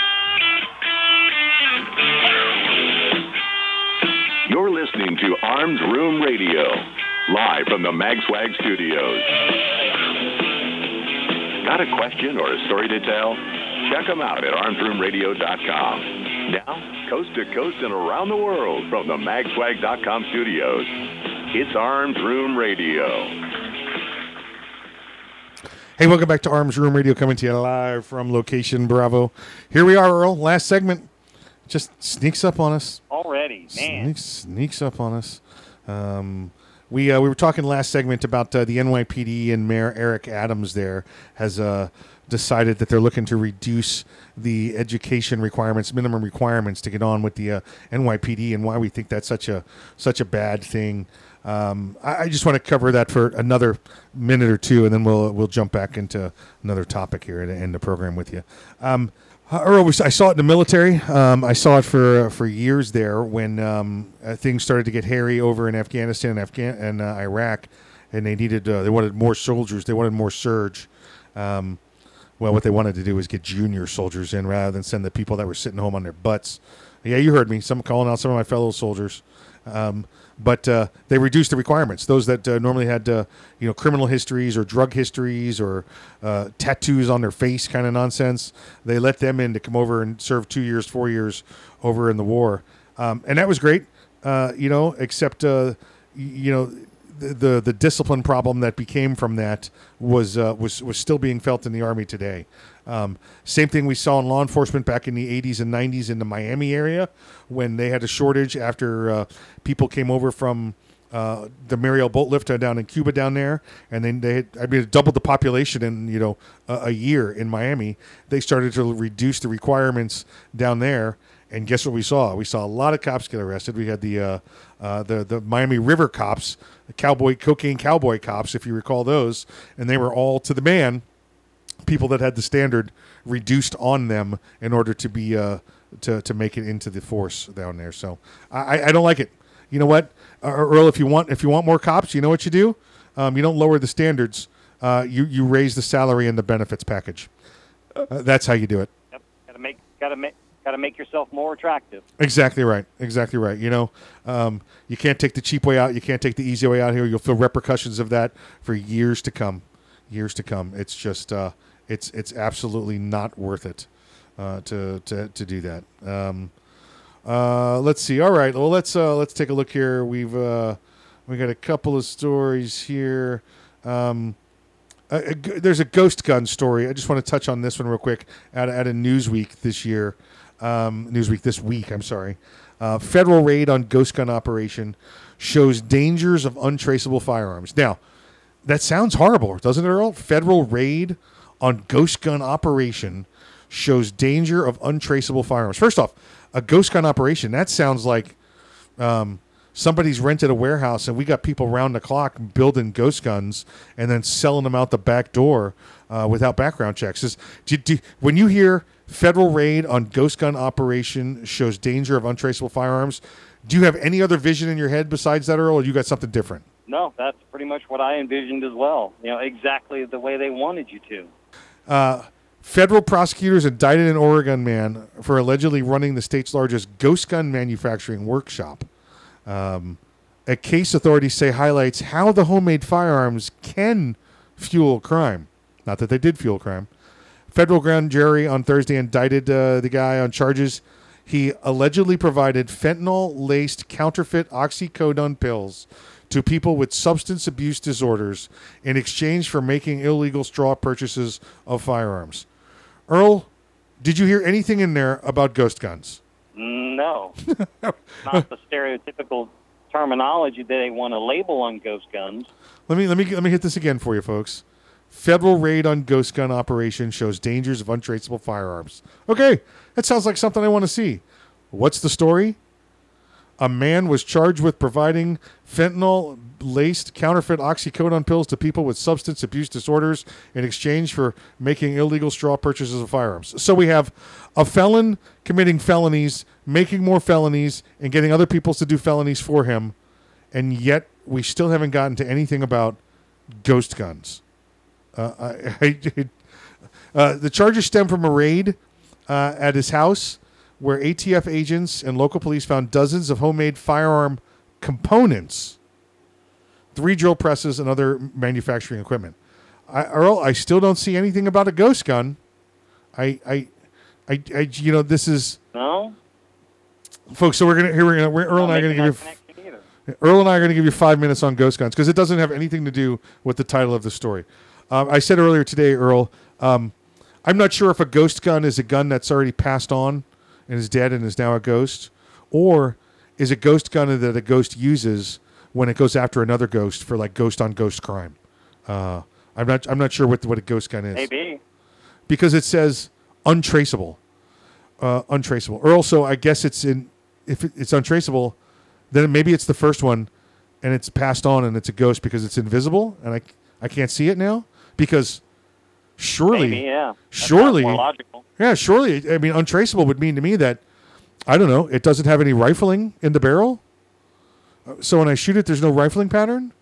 You're listening to Arms Room Radio, live from the MagSwag studios. Got a question or a story to tell? Check them out at armsroomradio.com. Now, coast to coast and around the world from the magswag.com studios, it's Arms Room Radio. Hey, welcome back to Arms Room Radio, coming to you live from location Bravo. Here we are, Earl. Last segment just sneaks up on us. Already, man. Sneaks, sneaks up on us. Um, we uh, we were talking last segment about uh, the NYPD and Mayor Eric Adams. There has uh, decided that they're looking to reduce the education requirements, minimum requirements, to get on with the uh, NYPD, and why we think that's such a such a bad thing. Um, I, I just want to cover that for another minute or two, and then we'll we'll jump back into another topic here to end the program with you. Um, uh, Earl, we- I saw it in the military. Um, I saw it for for years there when um, uh, things started to get hairy over in Afghanistan and Afghan and uh, Iraq, and they needed uh, they wanted more soldiers. They wanted more surge. Um, well, what they wanted to do was get junior soldiers in rather than send the people that were sitting home on their butts. Yeah, you heard me. Some calling out some of my fellow soldiers. Um, but uh, they reduced the requirements. Those that uh, normally had, uh, you know, criminal histories or drug histories or uh, tattoos on their face, kind of nonsense. They let them in to come over and serve two years, four years over in the war, um, and that was great. Uh, you know, except uh, you know, the, the the discipline problem that became from that was was was still being felt in the army today. Um, same thing we saw in law enforcement back in the 80s and 90s in the Miami area when they had a shortage after uh, people came over from uh, the Mariel boat lift down in Cuba down there, and then they had, I mean, doubled the population in you know a, a year in Miami. They started to reduce the requirements down there, and guess what we saw? We saw a lot of cops get arrested. We had the uh, uh, the the Miami River cops, the cowboy cocaine cowboy cops, if you recall those, and they were all to the man people that had the standard reduced on them in order to be uh, to to make it into the force down there. So I, I don't like it. You know what, uh, Earl? If you want if you want more cops, you know what you do. Um, you don't lower the standards. Uh, you you raise the salary and the benefits package. Uh, that's how you do it. Yep. Got to make got to make got to make yourself more attractive. Exactly right. Exactly right. You know, um, you can't take the cheap way out. You can't take the easy way out here. You'll feel repercussions of that for years to come. Years to come. It's just, uh, it's it's absolutely not worth it uh, to, to to do that. Um, uh, let's see. All right. Well, let's uh, let's take a look here. We've uh, we got a couple of stories here. Um, a, a there's a ghost gun story. I just want to touch on this one real quick. At, at a Newsweek this year, um, Newsweek this week. I'm sorry. Uh, federal raid on ghost gun operation shows dangers of untraceable firearms. Now, that sounds horrible, doesn't it, Earl? Federal raid on ghost gun operation shows danger of untraceable firearms. First off, a ghost gun operation, that sounds like um, somebody's rented a warehouse and we got people round the clock building ghost guns and then selling them out the back door uh, without background checks. Is, do, do, when you hear federal raid on ghost gun operation shows danger of untraceable firearms, do you have any other vision in your head besides that, Earl, or you got something different? No, that's pretty much what I envisioned as well. You know, exactly the way they wanted you to. Uh, federal prosecutors indicted an Oregon man for allegedly running the state's largest ghost gun manufacturing workshop. Um, a case authorities say highlights how the homemade firearms can fuel crime. Not that they did fuel crime. Federal grand jury on Thursday indicted uh, the guy on charges He allegedly provided fentanyl laced counterfeit oxycodone pills to people with substance abuse disorders in exchange for making illegal straw purchases of firearms. Earl, did you hear anything in there about ghost guns? No, not the stereotypical terminology that they want to label on ghost guns. Let me let me let me hit this again for you, folks. Federal raid on ghost gun operation shows dangers of untraceable firearms. Okay, that sounds like something I want to see. What's the story? A man was charged with providing fentanyl laced counterfeit oxycodone pills to people with substance abuse disorders in exchange for making illegal straw purchases of firearms. So we have a felon committing felonies, making more felonies, and getting other people to do felonies for him, and yet we still haven't gotten to anything about ghost guns. Uh, I, I, uh, the charges stem from a raid uh, at his house where ATF agents and local police found dozens of homemade firearm components, three drill presses, and other manufacturing equipment. I, Earl, I still don't see anything about a ghost gun. I, I, I, I you know, this is No, folks. So we're gonna here we're gonna we're, Earl and I are gonna give you Earl and I are going to give you five minutes on ghost guns because it doesn't have anything to do with the title of the story. Um, I said earlier today, Earl, um, I'm not sure if a ghost gun is a gun that's already passed on and is dead and is now a ghost, or is a ghost gun that a ghost uses when it goes after another ghost for like ghost on ghost crime. Uh, I'm not I'm not sure what what a ghost gun is maybe. because it says untraceable, uh, untraceable. Or so I guess it's in if it's untraceable, then maybe it's the first one, and it's passed on and it's a ghost because it's invisible and I I can't see it now because surely Maybe, yeah. Surely logical. yeah surely I mean untraceable would mean to me that I don't know it doesn't have any rifling in the barrel. Uh, So when I shoot it, there's no rifling pattern.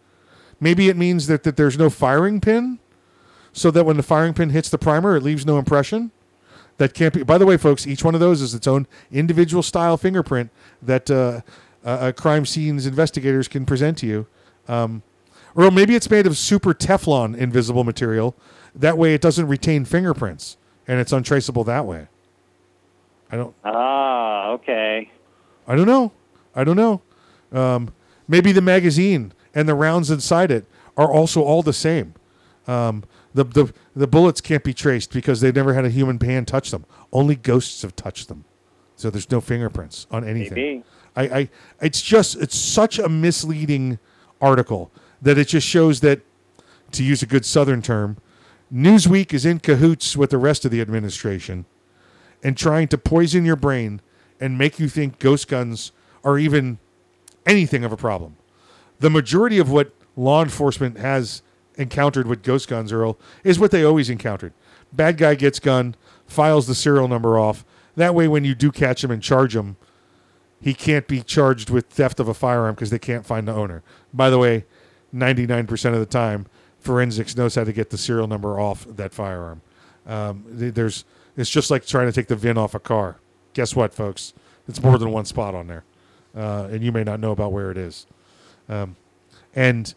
Maybe it means that, that there's no firing pin, so that when the firing pin hits the primer, it leaves no impression. That can't be. By the way, folks, each one of those is its own individual style fingerprint that uh, uh, uh, crime scenes investigators can present to you. Um, or maybe it's made of super Teflon invisible material. That way, it doesn't retain fingerprints, and it's untraceable that way. I don't. Ah, okay. I don't know. I don't know. Um, maybe the magazine and the rounds inside it are also all the same. Um, the, the the bullets can't be traced because they've never had a human hand touch them. Only ghosts have touched them, so there's no fingerprints on anything. Maybe. I, I it's just it's such a misleading article that it just shows that, to use a good Southern term, Newsweek is in cahoots with the rest of the administration and trying to poison your brain and make you think ghost guns are even anything of a problem. The majority of what law enforcement has encountered with ghost guns, Earl, is what they always encountered. Bad guy gets gun, files the serial number off. That way, when you do catch him and charge him, he can't be charged with theft of a firearm because they can't find the owner. By the way, 99% of the time, forensics knows how to get the serial number off that firearm. Um, there's it's just like trying to take the VIN off a car. Guess what, folks? It's more than one spot on there, uh, and you may not know about where it is. Um, and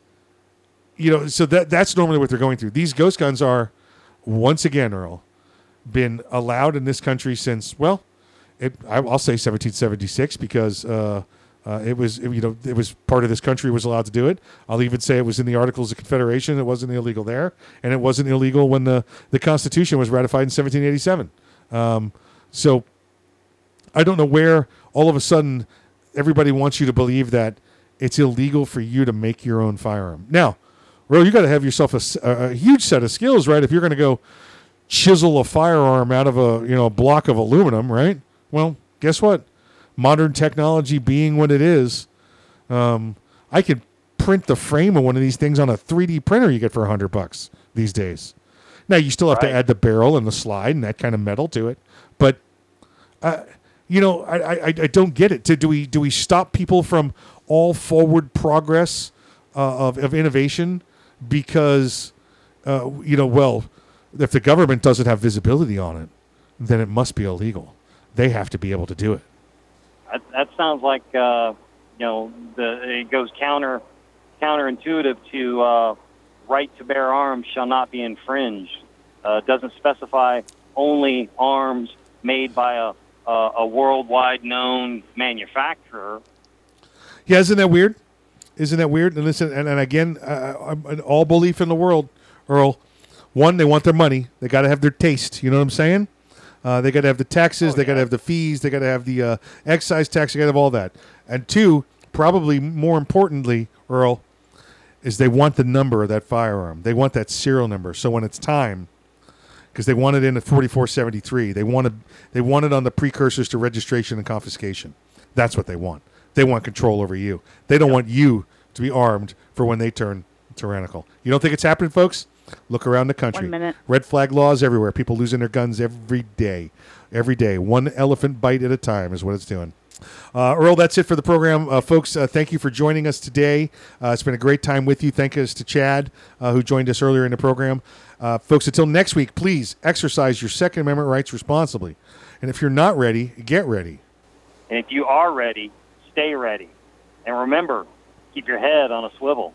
you know, so that that's normally what they're going through. These ghost guns are, once again, Earl, been allowed in this country since well, it, I, I'll say 1776 because uh, uh, it was you know it was part of this country was allowed to do it. I'll even say it was in the Articles of Confederation. It wasn't illegal there, and it wasn't illegal when the the Constitution was ratified in 1787. Um, so I don't know where all of a sudden everybody wants you to believe that it's illegal for you to make your own firearm. Now, Ro, you got to have yourself a huge set of skills, right? If you're going to go chisel a firearm out of a you know block of aluminum, right? Well, guess what? Modern technology being what it is, um, I could print the frame of one of these things on a 3D printer you get for hundred bucks these days. Now you still have to add the barrel and the slide and that kind of metal to it, but uh, you know, I, I, I don't get it. Do do we do we stop people from all forward progress uh, of of innovation because uh, you know, well, if the government doesn't have visibility on it, then it must be illegal. They have to be able to do it. That, that sounds like uh, you know the it goes counter counterintuitive to uh, right to bear arms shall not be infringed. Uh, doesn't specify only arms made by a a worldwide known manufacturer. Yeah, isn't that weird? Isn't that weird? And listen, and, and again, uh, all belief in the world, Earl. One, they want their money. They got to have their taste. You know what I'm saying? Uh, they got to have the taxes. they got to have the fees. They got to have the uh, excise tax. They got to have all that. And two, probably more importantly, Earl, is they want the number of that firearm. They want that serial number. So when it's time, because they want it in at 4473, they want it, they want it on the precursors to registration and confiscation. That's what they want. They want control over you. They don't want you to be armed for when they turn tyrannical. You don't think it's happening, folks? Look around the country. One minute. Red flag laws everywhere. People losing their guns every day. Every day. One elephant bite at a time is what it's doing. Uh, Earl, that's it for the program. Uh, folks, uh, thank you for joining us today. Uh, it's been a great time with you. Thank us to Chad, uh, who joined us earlier in the program. Uh, folks, until next week, please exercise your Second Amendment rights responsibly. And if you're not ready, get ready. And if you are ready, stay ready. And remember, keep your head on a swivel.